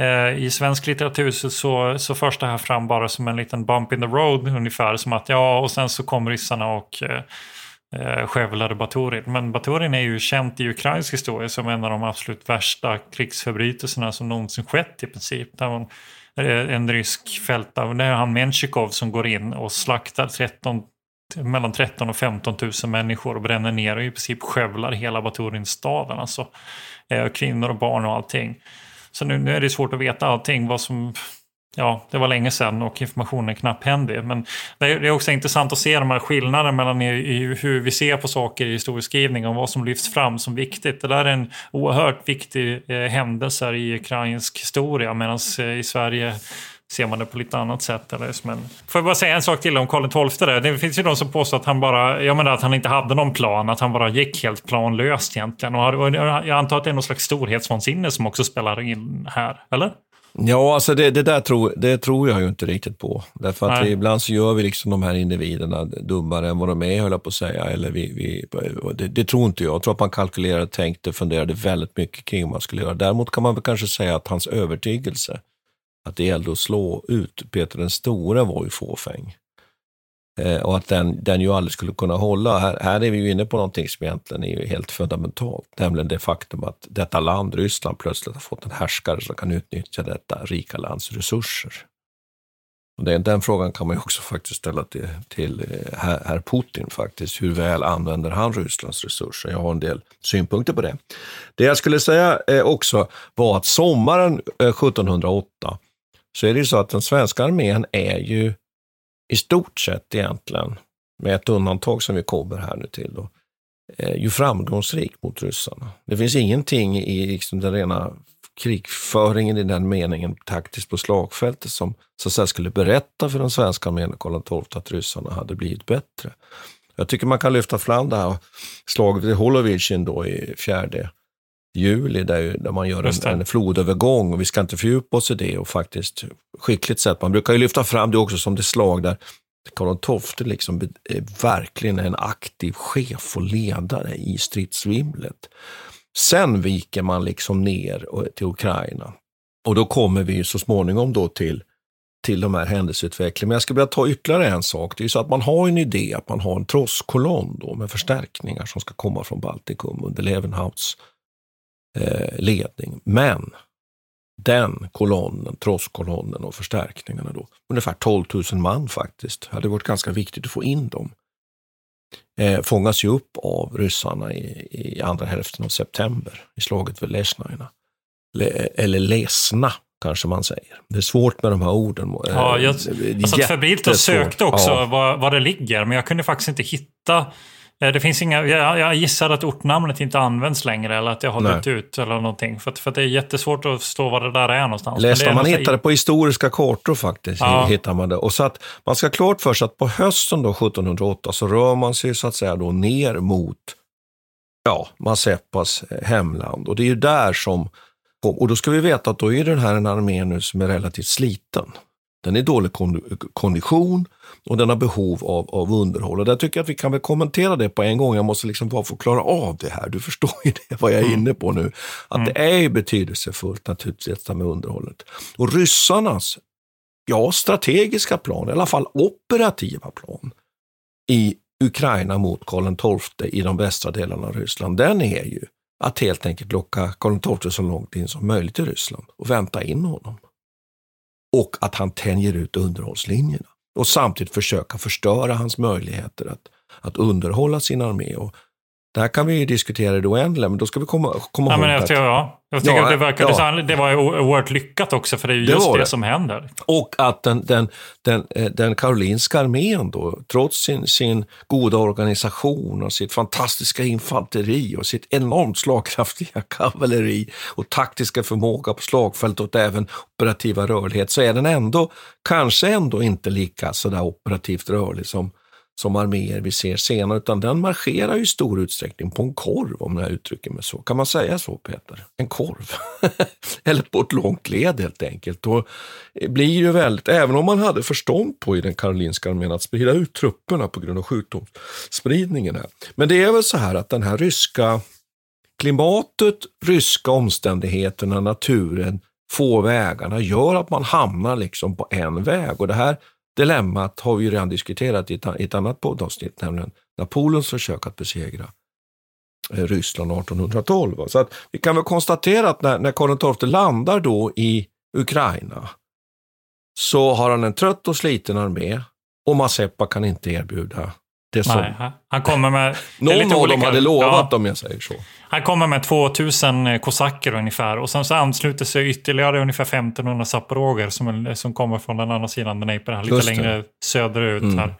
Eh, I svensk litteratur så, så, så förs det här fram bara som en liten bump in the road ungefär. Som att ja, och sen så kom ryssarna och eh, eh skövlade Baturin. Men Baturin är ju känt i ukrainsk historia som en av de absolut värsta krigsförbrytelserna som någonsin skett i princip. Där man, en rysk fältare, det är han Menshikov som går in och slaktar 13 mellan 13 och 15 000 människor och bränner ner och i princip skövlar hela Baturinstaden. Alltså, eh, kvinnor och barn och allting. Så nu, nu är det svårt att veta allting. Vad som, ja, det var länge sedan och informationen är knapphändig. Men det är, också intressant att se de här skillnaderna mellan i, i, hur vi ser på saker i historieskrivning och vad som lyfts fram som viktigt. Det där är en oerhört viktig eh, händelse i ukrainsk historia medan eh, i Sverige ser man det på lite annat sätt. Eller, men... Får jag bara säga en sak till om Karl XII? Där. Det finns ju de som påstår att han bara, jag menar att han inte hade någon plan, att han bara gick helt planlöst egentligen. Och jag antar att det är någon slags storhetsvansinne som också spelar in här, eller?
Ja, alltså det, det där tror, det tror jag ju inte riktigt på. Därför att vi, ibland så gör vi liksom de här individerna dummare än vad de är, höll jag på att säga. Eller vi, vi, det, det, tror inte jag. Jag tror att man kalkylerade, tänkte, funderade väldigt mycket kring vad man skulle göra. Däremot kan man väl kanske säga att hans övertygelse att det gällde att slå ut Peter den store var ju fåfäng. Eh, och att den, den ju aldrig skulle kunna hålla. Här, här är vi ju inne på någonting som egentligen är helt fundamentalt, nämligen det faktum att detta land, Ryssland, plötsligt har fått en härskare som kan utnyttja detta rika lands resurser. Och den, den frågan kan man ju också faktiskt ställa till, till eh, herr, herr Putin faktiskt. Hur väl använder han Rysslands resurser? Jag har en del synpunkter på det. Det jag skulle säga eh, också var att sommaren eh, 1708 så är det ju så att den svenska armén är ju i stort sett egentligen, med ett undantag som vi kommer här nu till, då, eh, ju framgångsrik mot ryssarna. Det finns ingenting i liksom den rena krigföringen i den meningen taktiskt på slagfältet som så att säga, skulle berätta för den svenska armén och Karl XII att ryssarna hade blivit bättre. Jag tycker man kan lyfta fram det här slaget vid Holovicin då i fjärde juli där, där man gör en, en flodövergång. Och vi ska inte fördjupa oss i det och faktiskt skickligt sätt. Man brukar ju lyfta fram det också som det slag där Karl XII liksom är verkligen en aktiv chef och ledare i stridsvimlet. Sen viker man liksom ner till Ukraina. Och då kommer vi så småningom då till, till de här händelseutvecklingen. Men jag skulle vilja ta ytterligare en sak. Det är så att man har en idé att man har en trosskolonn med förstärkningar som ska komma från Baltikum under Levenhauts eh, ledning. Men den kolonnen, trosskolonnen och förstärkningarna då, ungefär 12 000 man faktiskt, hade varit ganska viktigt att få in dem. Eh, fångas ju upp av ryssarna i, i andra hälften av september i slaget vid Lesnaina. Le, eller Lesna kanske man säger. Det är svårt med de här orden.
Eh, ja, jag, satt febrilt och sökte också ja. var, var det ligger, men jag kunde faktiskt inte hitta Eh, det finns inga, jag, jag gissar att ortnamnet inte används längre eller att det har dött ut eller någonting. För, för det är jättesvårt att förstå vad det där är någonstans.
Läste man hittar det på historiska kartor faktiskt.
Ja.
Hittar man, det. Och så att man ska klart för sig att på hösten då, 1708 så rör man sig så att säga då ner mot ja, Mazeppas eh, hemland. Och det är ju där som, och då ska vi veta att då är den här en armé nu som är relativt sliten. Den är i dålig kondition och den har behov av, av underhåll. Och där tycker jag att vi kan väl kommentera det på en gång. Jag måste liksom bara få klara av det här. Du förstår ju det, vad jag är mm. inne på nu. Att mm. det är ju betydelsefullt naturligtvis detta med underhållet. Och ryssarnas, ja, strategiska plan, i alla fall operativa plan i Ukraina mot Karl XII i de västra delarna av Ryssland, den är ju att helt enkelt locka Karl XII så långt in som möjligt i Ryssland och vänta in honom och att han tänjer ut underhållslinjerna och samtidigt försöka förstöra hans möjligheter att, att underhålla sin armé. Och det här kan vi ju diskutera i det oändliga, men då ska vi komma, komma
ja,
ihåg
men jag,
att...
Ja, jag tycker ja, att det, verkade, ja. det var oerhört lyckat också, för det är ju just det, det, som händer.
Och att den, den, den, eh, den karolinska armén då, trots sin, sin goda organisation och sitt fantastiska infanteri och sitt enormt slagkraftiga kavalleri och taktiska förmåga på slagfält och även operativa rörlighet, så är den ändå, kanske ändå inte lika sådär operativt rörlig som som arméer vi ser senare, utan den marscherar i stor utsträckning på en korv, om jag uttrycker mig så. Kan man säga så, Peter? En korv? Eller på ett långt led helt enkelt. Och det blir ju väldigt, även om man hade förstånd på i den karolinska armén att sprida ut trupperna på grund av sjukdomsspridningen. Här. Men det är väl så här att den här ryska klimatet, ryska omständigheterna, naturen, få vägarna gör att man hamnar liksom på en väg. Och det här dilemmat har vi ju redan diskuterat i ett, ett annat poddavsnitt, nämligen Napoleons försök att besegra eh, Ryssland 1812. Så att vi kan väl konstatera att när, när Karl XII landar då i Ukraina så har han en trött och sliten armé och Mazepa kan inte erbjuda det som
Nej, han kommer med...
Någon av dem hade lovat ja, om jag säger så.
Han kommer med 2000 eh, kosacker ungefär och sen så ansluter sig ytterligare ungefär 1500 zaporoger som, som kommer från den andra sidan Dnepr, lite Just längre det. söderut. Mm. Här.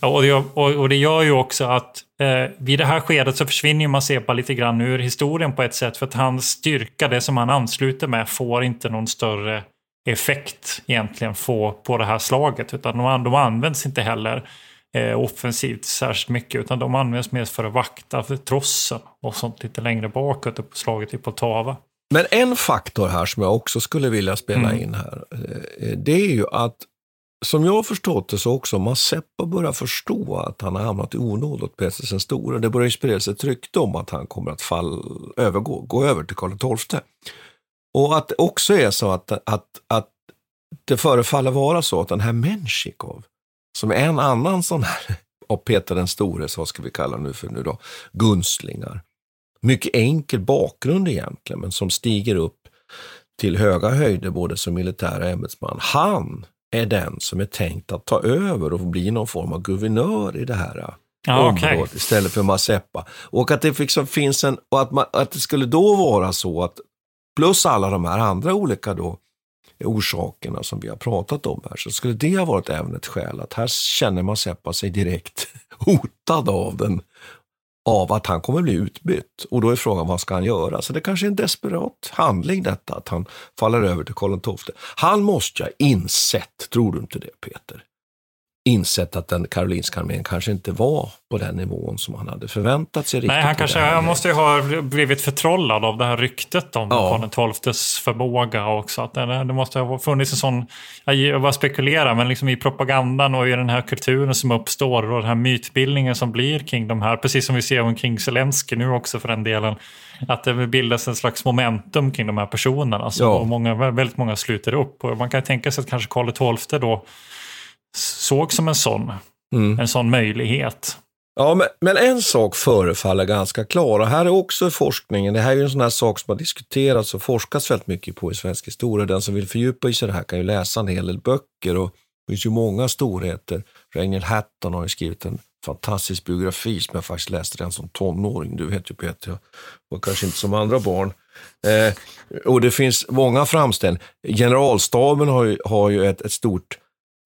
Och det, och, och det gör ju också att eh, vid det här skedet så försvinner Mazepa lite grann ur historien på ett sätt. För att hans styrka, det som han ansluter med, får inte någon större effekt egentligen få på det här slaget. Utan de, de används inte heller eh, offensivt särskilt mycket. Utan de används mest för att vakta för trossen och sånt lite längre bakåt på slaget i Poltava.
Men en faktor här som jag också skulle vilja spela mm. in här, eh, det är ju att som jag har förstått det så också Mazeppa börjar förstå att han har hamnat i onåd åt Peter den store. Det börjar spridas ett rykte om att han kommer att fall, övergå, gå över till Karl XII. Och att det också är så att, att, att det förefaller vara så att den här Menshikov, som är en annan sån här av Peter den store, så ska vi kalla nu för nu då, gunstlingar. Mycket enkel bakgrund egentligen, men som stiger upp till höga höjder både som militär och ämbetsman. Han är den som är tänkt att ta över och bli någon form av guvernör i det här ja, området okay. istället för Mazeppa. Och att det liksom finns en, och att, man, att det skulle då vara så att, plus alla de här andra olika då, orsakerna som vi har pratat om här, så skulle det ha varit även ett skäl att här känner man Seppa sig direkt hotad av den av att han kommer bli utbytt. Och då är frågan vad ska han göra? Så det kanske är en desperat handling detta, att han faller över till Karl XII. Han måste ju ha insett, tror du inte det Peter? Insett att den karolinska armén kanske inte var på den nivån som han hade förväntat sig.
Nej, han kanske han måste ju ha blivit förtrollad av det här ryktet om ja. Karl XIIs förmåga också. Att det, det måste ha funnits en sån, jag bara spekulerar, men liksom i propagandan och i den här kulturen som uppstår och den här mytbildningen som blir kring de här, precis som vi ser omkring Zelensky nu också för den delen, att det bildas en slags momentum kring de här personerna. Så ja. och många, väldigt många sluter upp. Och man kan tänka sig att kanske Karl XII då såg som en sån, mm. en sån möjlighet.
Ja, men, men, en sak förefaller ganska klar och här är också forskningen, det här är ju en sån här sak som har diskuterats och forskats väldigt mycket på i svensk historia. Den som vill fördjupa sig i det här kan ju läsa en hel del böcker och det finns ju många storheter. Ragnhild Hatton har ju skrivit en fantastisk biografi som jag faktiskt läste redan som tonåring. Du vet ju Peter, jag var kanske inte som andra barn. Eh, och det finns många framställningar. Generalstaben har ju, har ju ett, ett stort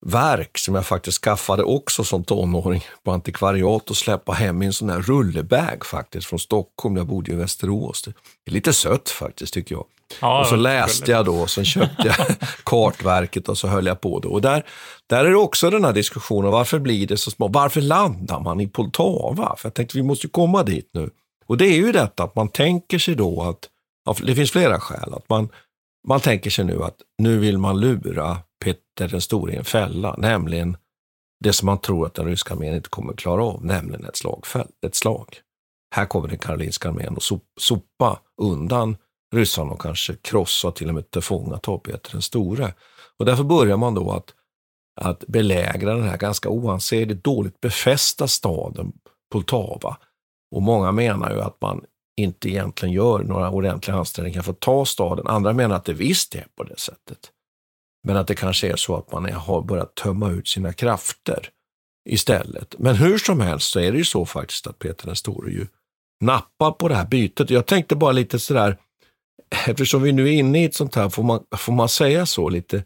verk som jag faktiskt skaffade också som tonåring på antikvariat och släppa hem i en sån här rullebag faktiskt från Stockholm. Jag bodde i Västerås. Det är lite sött faktiskt tycker jag. Ja, och så läste jag då och sen köpte jag kartverket och så höll jag på. Då. Och där, där är det också den här diskussionen, varför blir det så små? Varför landar man i Poltava? För jag tänkte vi måste komma dit nu. Och det är ju detta att man tänker sig då att, det finns flera skäl, att man, man tänker sig nu att nu vill man lura Peter den store i en fälla, nämligen det som man tror att den ryska armén inte kommer klara av, nämligen ett, slagfält, ett slag. Här kommer den karolinska armén att sopa undan ryssarna och kanske krossa och till och med tillfångata Peter den store. Och därför börjar man då att, att belägra den här ganska oansenligt dåligt befästa staden Poltava. Och många menar ju att man inte egentligen gör några ordentliga ansträngningar för att ta staden. Andra menar att det visst är på det sättet. Men att det kanske är så att man har börjat tömma ut sina krafter istället. Men hur som helst så är det ju så faktiskt att Peter den store ju nappar på det här bytet. Jag tänkte bara lite sådär, eftersom vi nu är inne i ett sånt här, får man, får man säga så, lite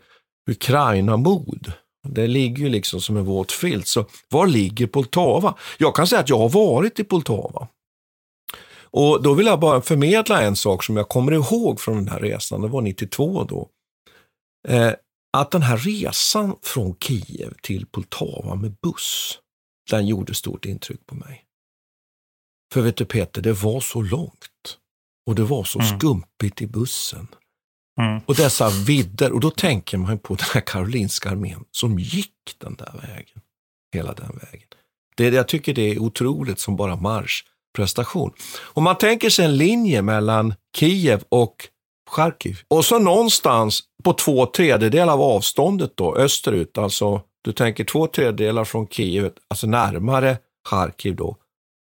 Ukraina-mod. Det ligger ju liksom som en våt filt. Så var ligger Poltava? Jag kan säga att jag har varit i Poltava. Och då vill jag bara förmedla en sak som jag kommer ihåg från den här resan, det var 92 då. Eh, att den här resan från Kiev till Poltava med buss, den gjorde stort intryck på mig. För vet du Peter, det var så långt och det var så mm. skumpigt i bussen. Mm. Och dessa vidder, och då tänker man på den här karolinska armén som gick den där vägen. Hela den vägen. Det, jag tycker det är otroligt som bara marschprestation. Om man tänker sig en linje mellan Kiev och Charkiv. Och så någonstans på två tredjedelar av avståndet då, österut, alltså du tänker två tredjedelar från Kiev, alltså närmare Charkiv då,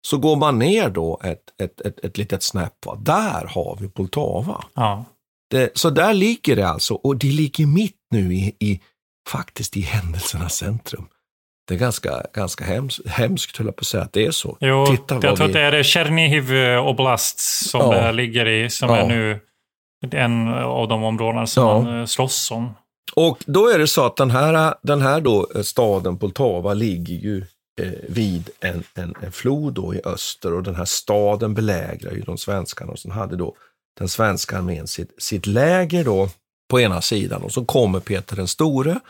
så går man ner då ett, ett, ett, ett litet snäpp. Va? Där har vi Poltava. Ja. Det, så där ligger det alltså, och det ligger mitt nu i, i faktiskt i händelsernas centrum. Det är ganska, ganska hems, hemskt, höll jag på att säga, att det är så.
Jo, Titta jag tror vi... att det är Chernihiv Oblast som ja. ligger i, som ja. är nu en av de områdena som ja. man eh, slåss om.
Och då är det så att den här, den här då, eh, staden Poltava ligger ju eh, vid en, en, en flod då i öster och den här staden belägrar ju de svenskarna och sen hade då den svenska armén sitt, sitt läger då på ena sidan och så kommer Peter den store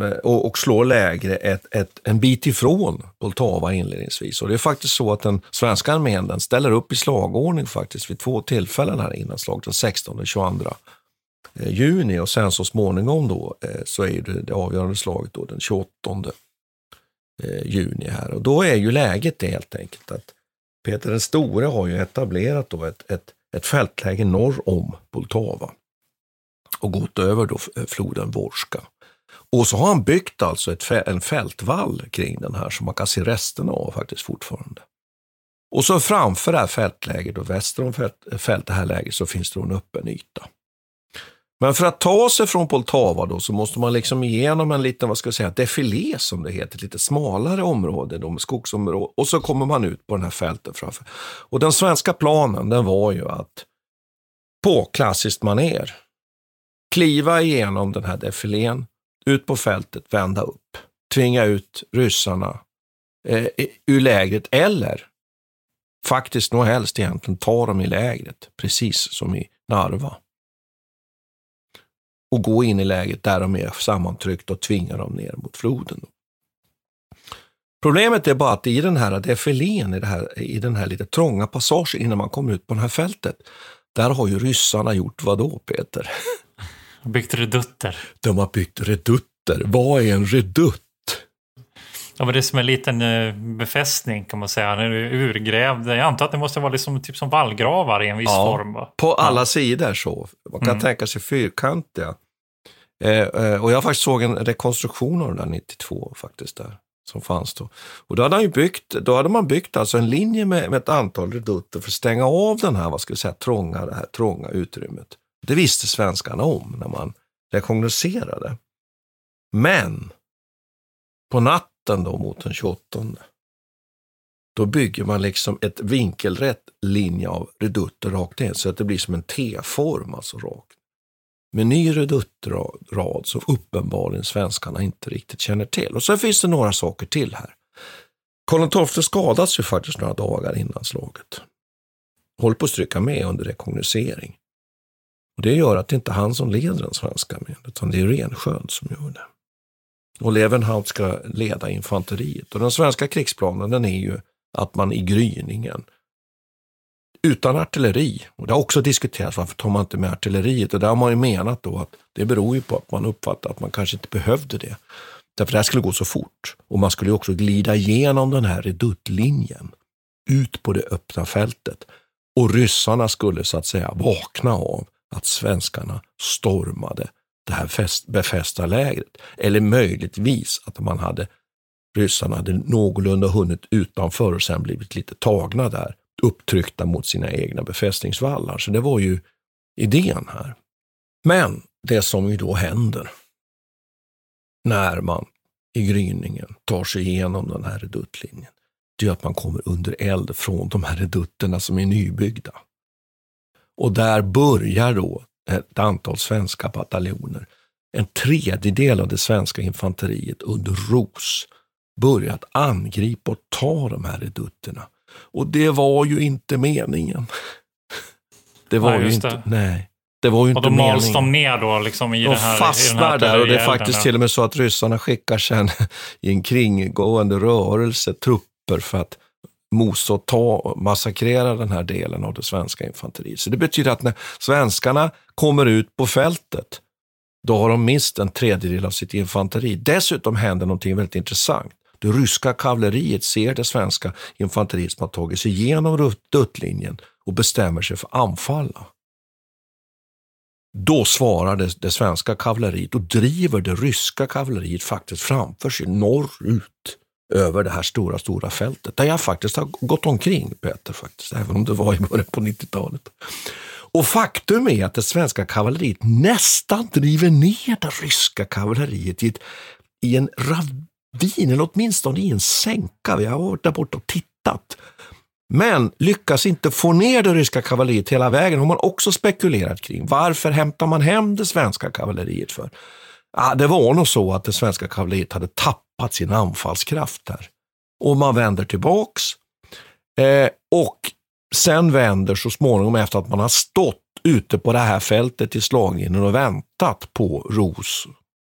Eh, och, och slår lägre ett, ett, en bit ifrån Poltava inledningsvis. Och det är faktiskt så att den svenska armén den ställer upp i slagordning faktiskt vid två tillfällen här innan slaget, den 16 och 22 juni och sen så småningom då eh, så är det, det avgörande slaget då den 28 eh, juni här. Och då är ju läget det helt enkelt att Peter den store har ju etablerat då ett, ett, ett fältläge norr om Poltava och gått över då floden Vorska. Och så har han byggt alltså ett, en fältvall kring den här som man kan se resterna av faktiskt fortfarande. Och så framför det här fältläget och väster om fält, fält, det här läget så finns det en öppen yta. Men för att ta sig från Poltava då så måste man liksom igenom en liten, vad ska jag säga, defilé som det heter, ett lite smalare område då med skogsområde och så kommer man ut på den här fältet framför. Och den svenska planen den var ju att på klassiskt maner kliva igenom den här defilén, ut på fältet, vända upp, tvinga ut ryssarna eh, ur lägret eller faktiskt nog helst egentligen ta dem i lägret, precis som i Narva. Och gå in i lägret där de är sammantryckta och tvinga dem ner mot floden. Problemet är bara att i den här defilén, i, det här, i den här lite trånga passagen innan man kommer ut på det här fältet, där har ju ryssarna gjort vad då, Peter?
Byggt redutter.
De har byggt redutter. Vad är en redutt?
Ja, men det är som en liten eh, befästning kan man säga. Den är urgrävd. Jag antar att det måste vara liksom, typ som vallgravar i en viss
ja,
form. Va?
På alla ja. sidor så. Man kan mm. tänka sig fyrkantiga. Eh, eh, och jag faktiskt såg en rekonstruktion av den där 92 faktiskt där. Som fanns då. Och då hade, han byggt, då hade man byggt alltså en linje med, med ett antal redutter för att stänga av den här, vad ska vi säga, trånga, det här trånga utrymmet. Det visste svenskarna om när man rekognoserade. Men på natten då mot den 28, då bygger man liksom ett vinkelrätt linje av redutter rakt in så att det blir som en T-form, alltså rakt. Med ny reduttrad som uppenbarligen svenskarna inte riktigt känner till. Och sen finns det några saker till här. Karl XII skadas ju faktiskt några dagar innan slaget. Håller på att stryka med under rekognosering. Och Det gör att det inte är han som leder den svenska armén, utan det är Rensköld som gör det. Och Levenhaupt ska leda infanteriet. Och den svenska krigsplanen den är ju att man i gryningen utan artilleri, och det har också diskuterats varför tar man inte med artilleriet och där har man ju menat då att det beror ju på att man uppfattar att man kanske inte behövde det. Därför det här skulle gå så fort och man skulle ju också glida igenom den här reduttlinjen ut på det öppna fältet och ryssarna skulle så att säga vakna av att svenskarna stormade det här befästa lägret. Eller möjligtvis att man hade, ryssarna hade någorlunda hunnit utanför och sen blivit lite tagna där, upptryckta mot sina egna befästningsvallar. Så det var ju idén här. Men det som ju då händer när man i gryningen tar sig igenom den här reduttlinjen, det är att man kommer under eld från de här redutterna som är nybyggda. Och där börjar då ett antal svenska bataljoner. En tredjedel av det svenska infanteriet under Ros börjat angripa och ta de här redutterna. Och det var ju inte meningen. Det var nej, ju inte, det. nej. Det var ju inte
och då mals de ner då liksom i
de
den här
fastnar
den här
där och det är faktiskt till och med så att ryssarna skickar sen i en kringgående rörelse trupper för att mosa och ta, massakrera den här delen av det svenska infanteriet. Så det betyder att när svenskarna kommer ut på fältet, då har de mist en tredjedel av sitt infanteri. Dessutom händer någonting väldigt intressant. Det ryska kavalleriet ser det svenska infanteriet som har tagit sig igenom duttlinjen och bestämmer sig för att anfalla. Då svarar det, det svenska kavalleriet och driver det ryska kavalleriet faktiskt framför sig norrut över det här stora, stora fältet där jag faktiskt har gått omkring, Peter, faktiskt, även om det var i början på 90-talet. Och faktum är att det svenska kavalleriet nästan driver ner det ryska kavalleriet i, ett, i en ravin, eller åtminstone i en sänka. Vi har varit där borta och tittat. Men lyckas inte få ner det ryska kavalleriet hela vägen har man också spekulerat kring. Varför hämtar man hem det svenska kavalleriet för? Ah, det var nog så att det svenska kavalleriet hade tappat sin anfallskraft där. Och man vänder tillbaks. Eh, och sen vänder så småningom efter att man har stått ute på det här fältet i slaglinjen och väntat på Ros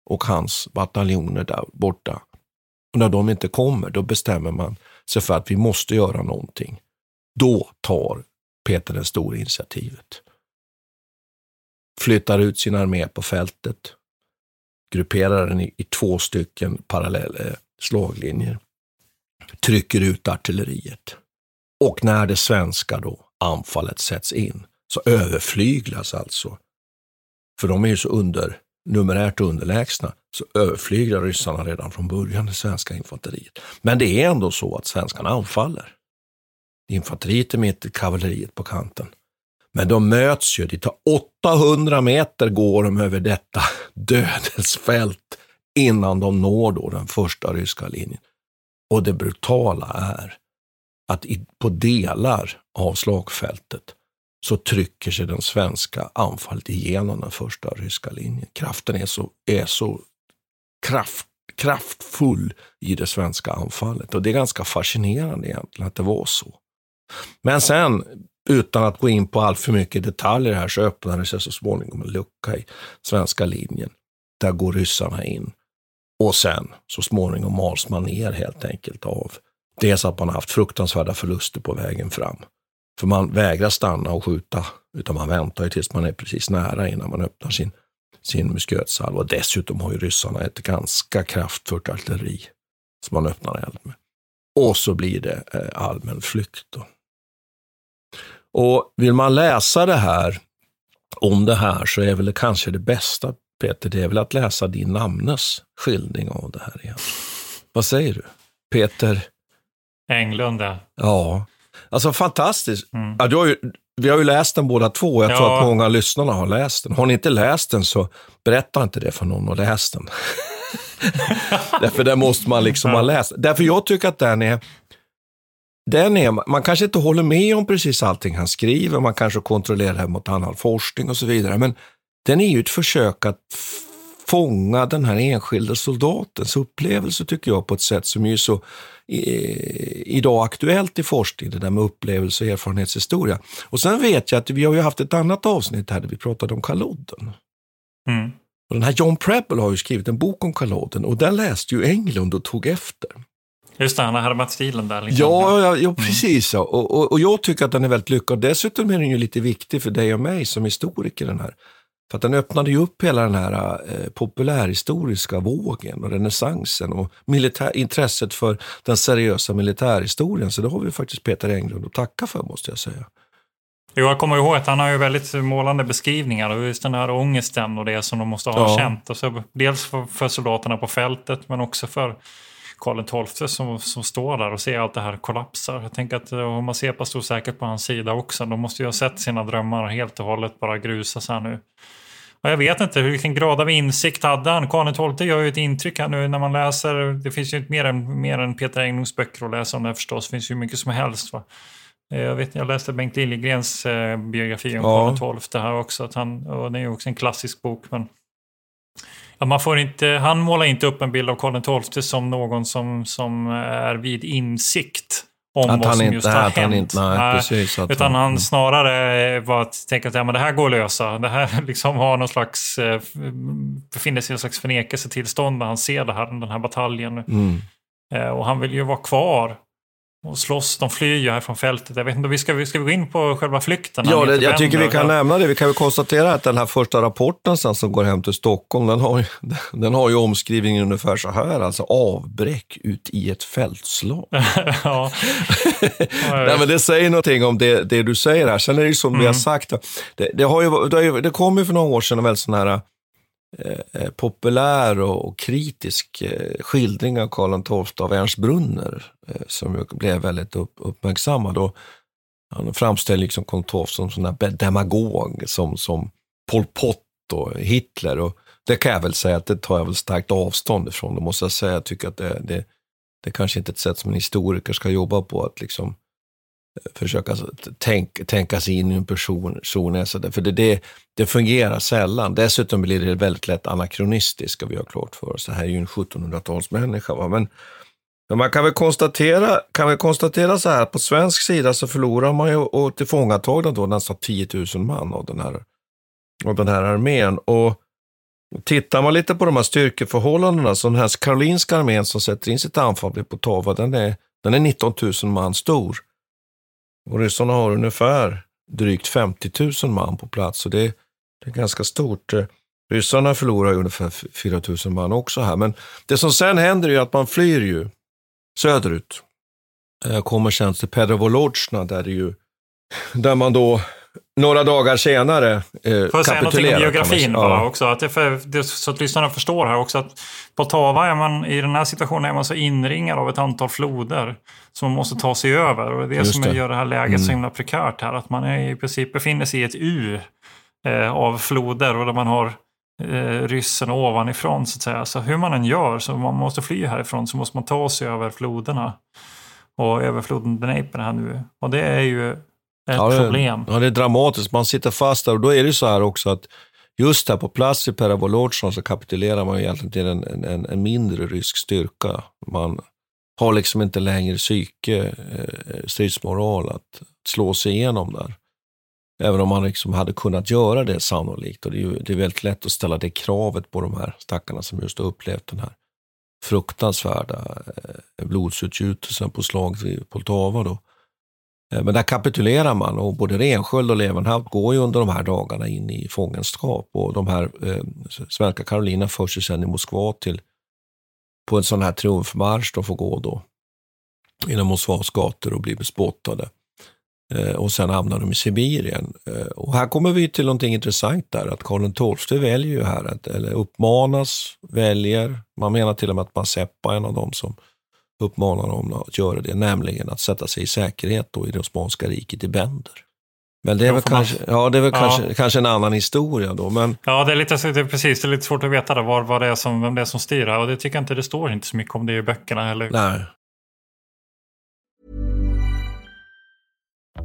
och hans bataljoner där borta. Och när de inte kommer, då bestämmer man sig för att vi måste göra någonting. Då tar Peter den store initiativet. Flyttar ut sin armé på fältet, grupperar den i, i två stycken parallella eh, slaglinjer, trycker ut artilleriet. Och när det svenska då anfallet sätts in så överflyglas alltså, för de är ju så under, numerärt underlägsna, så överflyglar ryssarna redan från början det svenska infanteriet. Men det är ändå så att svenskarna anfaller. Infanteriet är mitt kavalleriet på kanten. Men de möts ju, det tar 800 meter går de över detta dödelsfält innan de når då den första ryska linjen. Och det brutala är att på delar av slagfältet så trycker sig den svenska anfallet igenom den första ryska linjen. Kraften är så, är så kraft, kraftfull i det svenska anfallet och det är ganska fascinerande egentligen att det var så. Men sen, utan att gå in på allt för mycket detaljer här, så öppnade sig så småningom en lucka i svenska linjen. Där går ryssarna in. Och sen, så småningom mals man ner helt enkelt av dels att man har haft fruktansvärda förluster på vägen fram. För man vägrar stanna och skjuta, utan man väntar ju tills man är precis nära innan man öppnar sin, sin muskötsalva. Dessutom har ju ryssarna ett ganska kraftfullt artilleri som man öppnar eld med. Och så blir det eh, allmän flykt. Då. Och vill man läsa det här, om det här, så är väl det kanske det bästa, Peter, det är väl att läsa din namnes skildring av det här igen. Vad säger du? Peter?
Englund, ja.
Alltså fantastiskt. Mm. Ja, du har ju, vi har ju läst den båda två. Jag ja. tror att många av lyssnarna har läst den. Har ni inte läst den så berätta inte det för någon och läs den. Därför den måste man liksom ha läst. Därför jag tycker att den är, den är, man kanske inte håller med om precis allting han skriver, man kanske kontrollerar det mot annan forskning och så vidare, men den är ju ett försök att fånga den här enskilda soldatens upplevelse, tycker jag, på ett sätt som är så idag aktuellt i forskning, det där med upplevelse och erfarenhetshistoria. Och sen vet jag att vi har ju haft ett annat avsnitt här där vi pratade om Kalodden. Mm. Och den här John Preble har ju skrivit en bok om Kalodden och den läste ju Englund och tog efter.
Just det, han har härmat stilen där.
Liksom. Ja, ja, ja, precis. Mm. Och, och, och, jag tycker att den är väldigt lyckad. Dessutom är den ju lite viktig för dig och mig som historiker, den här. För att den öppnade ju upp hela den här eh, populärhistoriska vågen och renässansen och militär, intresset för den seriösa militärhistorien. Så det har vi faktiskt Peter Englund att tacka för, måste jag säga.
Jo, jag kommer ihåg att han har ju väldigt målande beskrivningar och just den här ångesten och det som de måste ha ja. känt. Och så, dels för, för soldaterna på fältet men också för Karl XII som, som står där och ser allt det här kollapsa. Jag tänker att om man ser på stor säkert på hans sida också, de måste ju ha sett sina drömmar helt och hållet bara grusas här nu. Och jag vet inte vilken grad av insikt hade han. Karl XII gör ju ett intryck här nu när man läser. Det finns ju inte mer än, mer än Peter Englunds böcker att läsa om det förstås. Det finns ju mycket som helst. Va? Eh, jag, vet, jag läste Bengt Liljegrens eh, biografi om ja. Karl XII här också. Att han, och det är ju också en klassisk bok. Men man får inte, han målar inte upp en bild av Karl XII som någon som, som är vid insikt om att vad som inte, just har hänt. Inte, nej, nej, precis, utan han, han snarare var att tänka att ja, men det här går att lösa. Det här liksom har någon slags, eh, befinner sig i någon slags förnekelsetillstånd när han ser det här, den här bataljen. Mm. Eh, och han vill ju vara kvar och slåss. De flyr ju här från fältet. Jag vet inte, vi ska, vi ska gå in på själva flykten?
Ja, det, jag tycker vi kan nämna det. Vi kan väl konstatera att den här första rapporten sen som går hem till Stockholm, den har den har ju omskrivningen ungefär så här, alltså avbräck ut i ett fältslag. ja. Nej, men det säger någonting om det, det du säger här. Sen är det ju som mm. vi har mm. sagt, det, det, har ju, det, det kom ju för några år sedan en väldigt sån här Eh, eh, populär och, och kritisk eh, skildring av Karl XII av Ernst Brunner, eh, som blev väldigt upp, uppmärksammad. Och han framställer liksom Karl XII som sån där demagog, som, som Pol Pot och Hitler. Och det kan jag väl säga att det tar jag väl starkt avstånd ifrån. Det måste jag säga. Jag tycker att det, det, det kanske inte är ett sätt som en historiker ska jobba på, att liksom försöka tänk, tänka sig in i en person, person för det, det, det fungerar sällan. Dessutom blir det väldigt lätt anakronistiskt, ska vi ha klart för oss. Det här är ju en 1700-talsmänniska. Va? Men Men man kan väl, konstatera, kan väl konstatera så här, på svensk sida så förlorar man ju och tillfångatagna då nästan 10 000 man av den här, av den här armén. Och tittar man lite på de här styrkeförhållandena, så den här karolinska armén som sätter in sitt anfall på Tava, den är, den är 19 000 man stor. Och ryssarna har ungefär drygt 50 000 man på plats. Så det, det är ganska stort. Eh, ryssarna förlorar ungefär 4 000 man också här. Men det som sen händer är att man flyr ju söderut. Eh, jag kommer sen till Pedrovolozjna där det ju, där man då några dagar senare eh,
Får jag säga någonting om geografin bara ja. också? Att för, det, så att lyssnarna förstår här också att på Tava är man i den här situationen är man så inringad av ett antal floder som man måste ta sig över. Och det är det som det. gör det här läget mm. så himla prekärt här. Att man är i princip befinner sig i ett U eh, av floder och där man har eh, ryssen ovanifrån så att säga. Så hur man än gör, så man måste fly härifrån, så måste man ta sig över floderna. Och över floden Dnepr här nu. Och det är ju ett
ja, det,
problem.
Ja, det är dramatiskt. Man sitter fast där och då är det så här också att just här på plats i Perevolodjna så kapitulerar man egentligen till en, en, en mindre rysk styrka. Man har liksom inte längre psyke, eh, stridsmoral att slå sig igenom där. Även om man liksom hade kunnat göra det sannolikt. Och det är, ju, det är väldigt lätt att ställa det kravet på de här stackarna som just har upplevt den här fruktansvärda eh, blodsutgjutelsen på slaget vid Poltava. Då. Eh, men där kapitulerar man och både Rensköld och Levenhaupt går ju under de här dagarna in i fångenskap. Och de här eh, svenska Karolina förs ju sen i Moskva till på en sån här triumfmarsch de får gå då inom Moskvas gator och bli bespottade. Eh, och sen hamnar de i Sibirien. Eh, och här kommer vi till någonting intressant där, att Karl XII väljer ju här, att, eller uppmanas, väljer, man menar till och med att Mazeppa är en av dem som uppmanar dem att göra det, nämligen att sätta sig i säkerhet då i det Osmanska riket i Bender. Men det är väl, kanske, ja, det är väl ja. kanske, kanske en annan historia då. Men...
Ja, det är, lite, det är precis. Det är lite svårt att veta då, vad, vad det är som, vem det är som styr här. Och det tycker jag inte det står inte så mycket om det i böckerna heller.
Nej.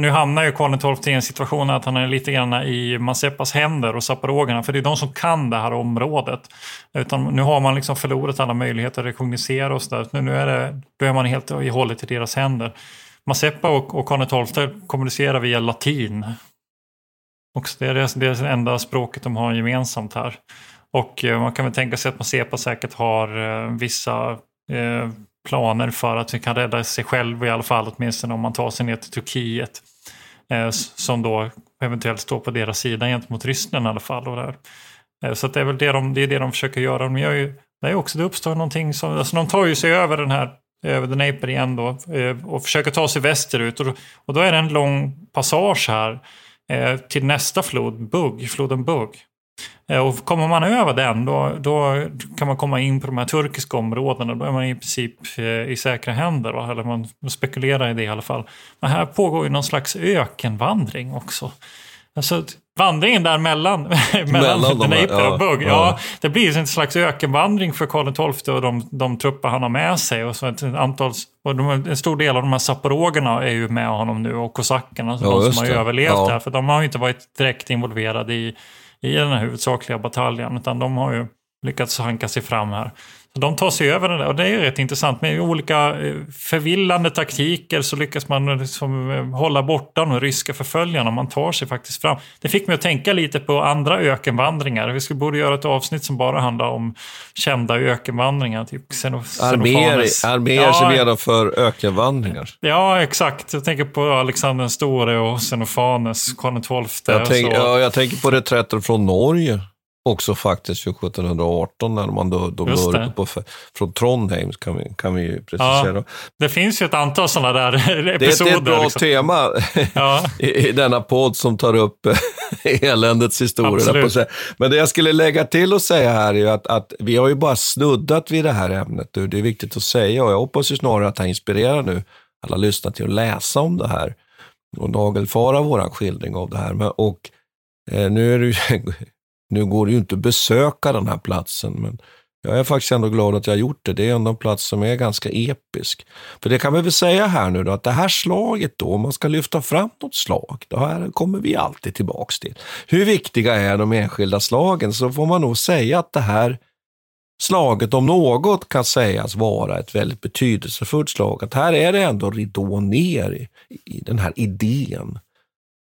Nu hamnar ju Karl XII i en situation att han är lite grann i Mazeppas händer och saporogerna, för det är de som kan det här området. Utan nu har man liksom förlorat alla möjligheter att rekognosera och sådär. Nu, nu är det, då är man helt i hållet i deras händer. Mazeppa och, och Karl XII kommunicerar via latin. Och det är det, det är det enda språket de har gemensamt här. Och eh, man kan väl tänka sig att Mazepa säkert har eh, vissa eh, planer för att vi kan rädda sig själv i alla fall, åtminstone om man tar sig ner till Turkiet. Eh, som då eventuellt står på deras sida gentemot Ryssland i alla fall. Och där. Eh, så det är väl det de, det är det de försöker göra. De gör ju, det, är också, det uppstår någonting som, alltså de tar ju sig över den här över Dnepr igen då eh, och försöker ta sig västerut. Och, och då är det en lång passage här eh, till nästa flod, Bug, floden Bug. Eh, och kommer man över den då, då kan man komma in på de här turkiska områdena. Då är man i princip eh, i säkra händer. Va? Eller man spekulerar i det i alla fall. Men här pågår ju någon slags ökenvandring också. Alltså, vandringen där mellan, mellan Dnepr och Bugg. Ja, ja. det blir en slags ökenvandring för Karl XII och de, de trupper han har med sig. Och så ett antal, och de, en stor del av de här saporogerna är ju med honom nu och kosackerna, ja, de som har det. överlevt ja. här. För de har ju inte varit direkt involverade i i den här huvudsakliga bataljen. Utan de har ju lyckats hanka sig fram här. De tar sig över den där och det är rätt intressant. Med olika eh, förvillande taktiker så lyckas man liksom eh, hålla borta de ryska förföljarna. Man tar sig faktiskt fram. Det fick mig att tänka lite på andra ökenvandringar. Vi skulle borde göra ett avsnitt som bara handlar om kända ökenvandringar. Typ
Arméer, arméer ja, som genomför ökenvandringar.
Ja, exakt. Jag tänker på Alexander den store och Xenofanes, Karl XII.
Jag, tänk, ja, jag tänker på reträtter från Norge. Också faktiskt för 1718 när man då, då började på, från Trondheim kan vi, kan vi ju precisera.
Ja, det finns ju ett antal sådana där
Det är
episoder.
det är ett bra
liksom.
tema i, i denna podd som tar upp eländets historia. Men det jag skulle lägga till och säga här är ju att, att vi har ju bara snuddat vid det här ämnet. Det är viktigt att säga och jag hoppas ju snarare att det inspirerar nu alla lyssnare till att läsa om det här och nagelfara våran skildring av det här. Men, och eh, nu, är det ju, nu går det ju inte att besöka den här platsen, men jag är faktiskt ändå glad att jag har gjort det. Det är ändå en plats som är ganska episk. För det kan vi väl säga här nu då, att det här slaget då, om man ska lyfta fram något slag, det här kommer vi alltid tillbaks till. Hur viktiga är de enskilda slagen? Så får man nog säga att det här slaget om något kan sägas vara ett väldigt betydelsefullt slag. Att här är det ändå ridå ner i, i den här idén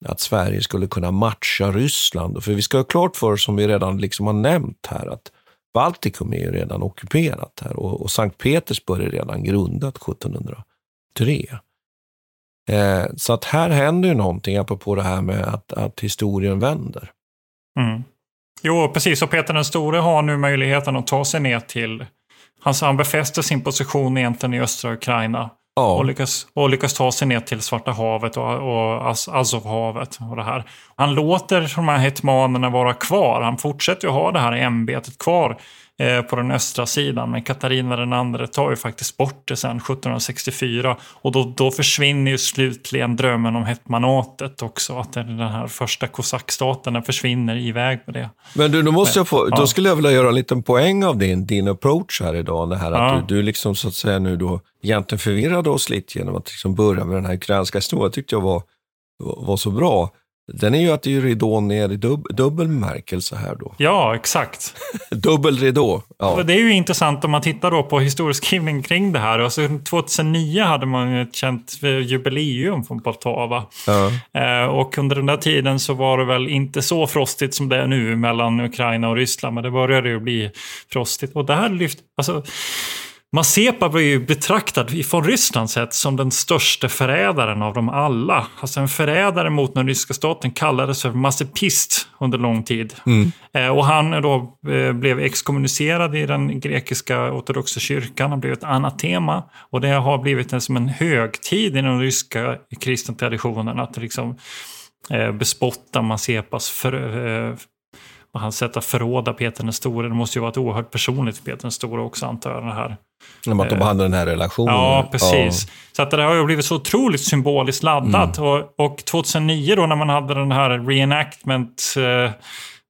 att Sverige skulle kunna matcha Ryssland. För vi ska ha klart för oss, som vi redan liksom har nämnt här, att Baltikum är ju redan ockuperat här och, och Sankt Petersburg är redan grundat 1703. Eh, så att här händer ju någonting, apropå det här med att, att historien vänder.
Mm. Jo, precis. Och Peter den store har nu möjligheten att ta sig ner till... Han, han befäster sin position egentligen i östra Ukraina.
Ja.
Och, lyckas, och lyckas ta sig ner till Svarta havet och, och Azovhavet. Och det här. Han låter de här hetmanerna vara kvar. Han fortsätter ju ha det här ämbetet kvar på den östra sidan. Men Katarina den andre tar ju faktiskt bort det sen 1764. Och då, då försvinner ju slutligen drömmen om hetmanatet också. Att den den här första kosackstaten den försvinner iväg med det.
Men du, då, måste jag få,
Ja.
då skulle jag vilja göra en liten poäng av din, din approach här idag. Det här att
Ja.
du, du liksom så att säga nu då egentligen förvirrade oss lite genom att liksom börja med den här ukrainska historien. tyckte jag var, var så bra. Den är ju att det är ju ridån ner i dub, dubbel bemärkelse här då.
Ja, exakt.
Dubbel ridå. Ja.
Det är ju intressant om man tittar då på historieskrivning kring det här. Alltså 2009 hade man ett känt jubileum från Poltava.
Ja.
Eh, och under den där tiden så var det väl inte så frostigt som det är nu mellan Ukraina och Ryssland. Men det började ju bli frostigt. Och det här lyft... Alltså, Mazepa blev ju betraktad från Rysslands sett som den största förrädaren av dem alla. Alltså en förrädare mot den ryska staten kallades för mazepist under lång tid.
Mm.
Eh, Och han då eh, blev exkommunicerad i den grekiska ortodoxa kyrkan. Han blev ett anatema. Och det har blivit en, som en högtid i den ryska kristna traditionen. Att liksom eh, bespotta Mazepas för, och hans sätt att förråda Peter den store. Det måste ju vara ett oerhört personligt för Peter den store också antar jag. Det här.
Om att de hade den här relationen.
Ja, precis. Så att det har ju blivit så otroligt symboliskt laddat. Och, och 2009 då när man hade den här reenactment eh,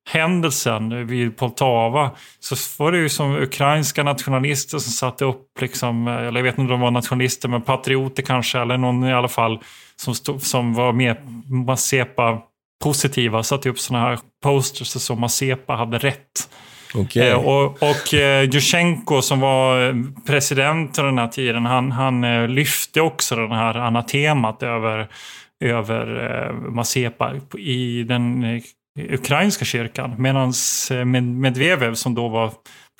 händelsen vid Poltava så var det ju som ukrainska nationalister som satte upp, liksom, eh, eller jag vet inte om de var nationalister, men patrioter kanske, eller någon i alla fall som, stod, som var mer Mazepa positiva, satte upp sådana här posters som Mazepa hade rätt.
Okej.
Eh, och och eh, Jusjenko som var eh, president under den här tiden, han, han eh, lyfte också den här anatemat över, över eh, Mazepa i den eh, ukrainska kyrkan. Medan eh, Med- Medvedev som då var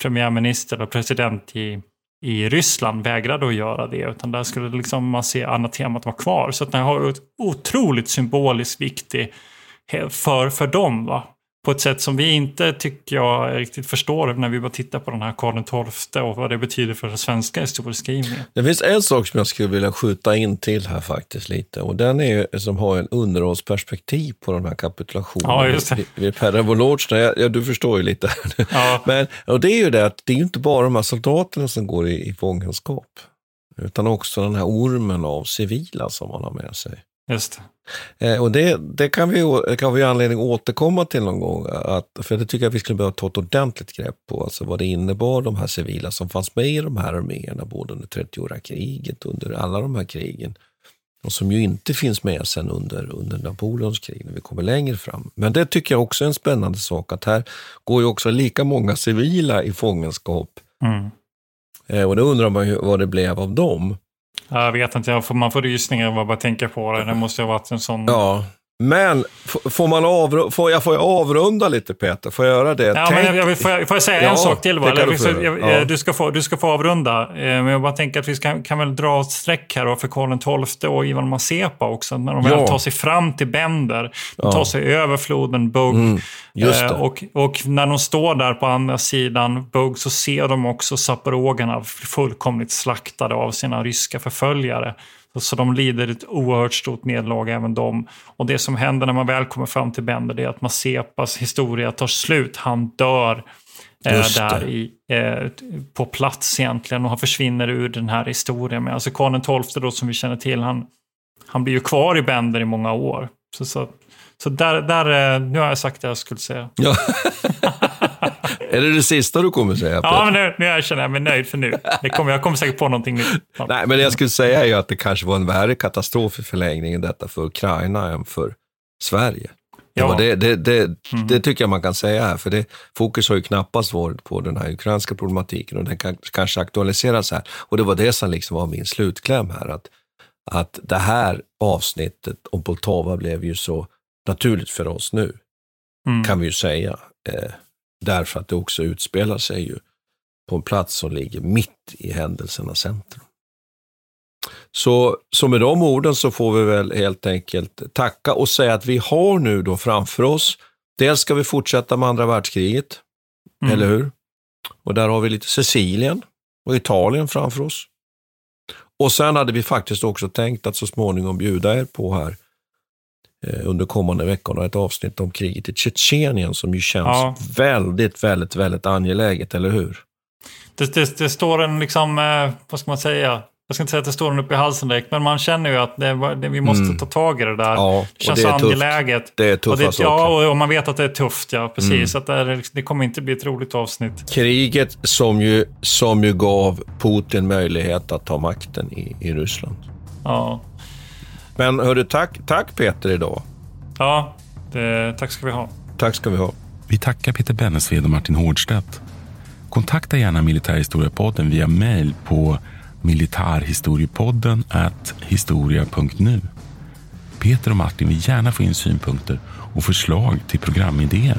premiärminister och president i, i Ryssland vägrade att göra det. Utan där skulle liksom man se anatemat vara kvar. Så den har ett otroligt symboliskt viktig he- för, för dem. Va? På ett sätt som vi inte tycker jag riktigt förstår när vi bara tittar på den här Karl XII och vad det betyder för den svenska historieskrivningen.
Det finns en sak som jag skulle vilja skjuta in till här faktiskt lite och den är ju som har en underhållsperspektiv på den här kapitulationen.
Ja.
Vid- Vid Per Revolocna. Ja, du förstår ju lite. här.
Ja.
Men, och det är ju det att det är inte bara de här soldaterna som går i, i fångenskap. Utan också den här ormen av civila som man har med sig.
Just
Eh, och det, det kan vi det kan vi anledning att återkomma till någon gång. Att, för det tycker jag vi skulle behöva ta ett ordentligt grepp på. Alltså vad det innebar, de här civila som fanns med i de här arméerna, både under 30-åriga kriget och under alla de här krigen. Och som ju inte finns med sen under, under Napoleons krig, när vi kommer längre fram. Men det tycker jag också är en spännande sak, att här går ju också lika många civila i fångenskap.
Mm.
Eh, och då undrar man ju vad det blev av dem.
Jag vet inte, jag får, man får rysningar av att bara tänka på det. Det måste ha varit en sån...
Ja, men får, man avru- får, jag, får jag avrunda lite Peter? Får jag göra det?
Ja,
Tänk-
men jag, jag, får, jag, får jag säga
Ja,
en sak till?
kan
Eller,
du få
jag,
göra.
jag,
Ja.
du, ska få, du ska få avrunda. Eh, Men jag bara tänker att vi ska, kan väl dra ett streck här för Karl XII och Ivan Mazepa också. När de
Ja.
väl tar sig fram till Bender. De tar sig över floden Bug.
Mm.
Eh, och, och när de står där på andra sidan Bug så ser de också zaporogerna fullkomligt slaktade av sina ryska förföljare. Så, de lider ett oerhört stort nederlag även de. Och det som händer när man väl kommer fram till Bender det är att Mazepas historia tar slut. Han dör eh, där i, eh, på plats egentligen och han försvinner ur den här historien. Men alltså Karl XII då som vi känner till, han, han blir ju kvar i Bender i många år. Så, så, så där, där, eh, nu har jag sagt det jag skulle säga.
Ja. är det det sista du kommer säga?
Ja,
Peter?
men nu, nu känner jag mig nöjd för nu. Det kommer, jag kommer säkert på någonting nytt. Ja.
Nej, men det jag skulle säga är ju att det kanske var en värre katastrof i förlängningen detta för Ukraina än för Sverige. Det,
Ja.
det, det, det,
Mm.
det tycker jag man kan säga här, för det, fokus har ju knappast varit på den här ukrainska problematiken och den kan kanske aktualiseras här. Och det var det som liksom var min slutkläm här, att, att det här avsnittet om Poltava blev ju så naturligt för oss nu,
Mm.
kan vi ju säga. Eh, därför att det också utspelar sig ju på en plats som ligger mitt i händelsernas centrum. Så, så med de orden så får vi väl helt enkelt tacka och säga att vi har nu då framför oss, dels ska vi fortsätta med andra världskriget,
Mm.
eller hur? Och där har vi lite Sicilien och Italien framför oss. Och sen hade vi faktiskt också tänkt att så småningom bjuda er på här under kommande veckorna ett avsnitt om kriget i Tjetjenien som ju känns
Ja.
väldigt, väldigt, väldigt angeläget, eller hur?
Det, det, det står en liksom, eh, vad ska man säga? Jag ska inte säga att det står en upp i halsen direkt, men man känner ju att det, det, vi måste
Mm.
ta tag i det där.
Ja,
det känns
det är
så
tufft.
angeläget.
Det är tuffa
och det,
saker.
Ja, och, man vet att det är tufft, ja. Precis.
Mm.
Att det, det kommer inte bli ett roligt avsnitt.
Kriget som ju, som ju gav Putin möjlighet att ta makten i, i Ryssland.
Ja,
Men hörru, tack, tack Peter idag.
ja det, tack ska vi ha.
Tack ska vi ha.
Vi tackar Peter Bennesved och Martin Hårdstedt. Kontakta gärna Militärhistoriepodden via mejl på militarhistoriepodden historia.nu. Peter och Martin vill gärna få in synpunkter och förslag till programidéer.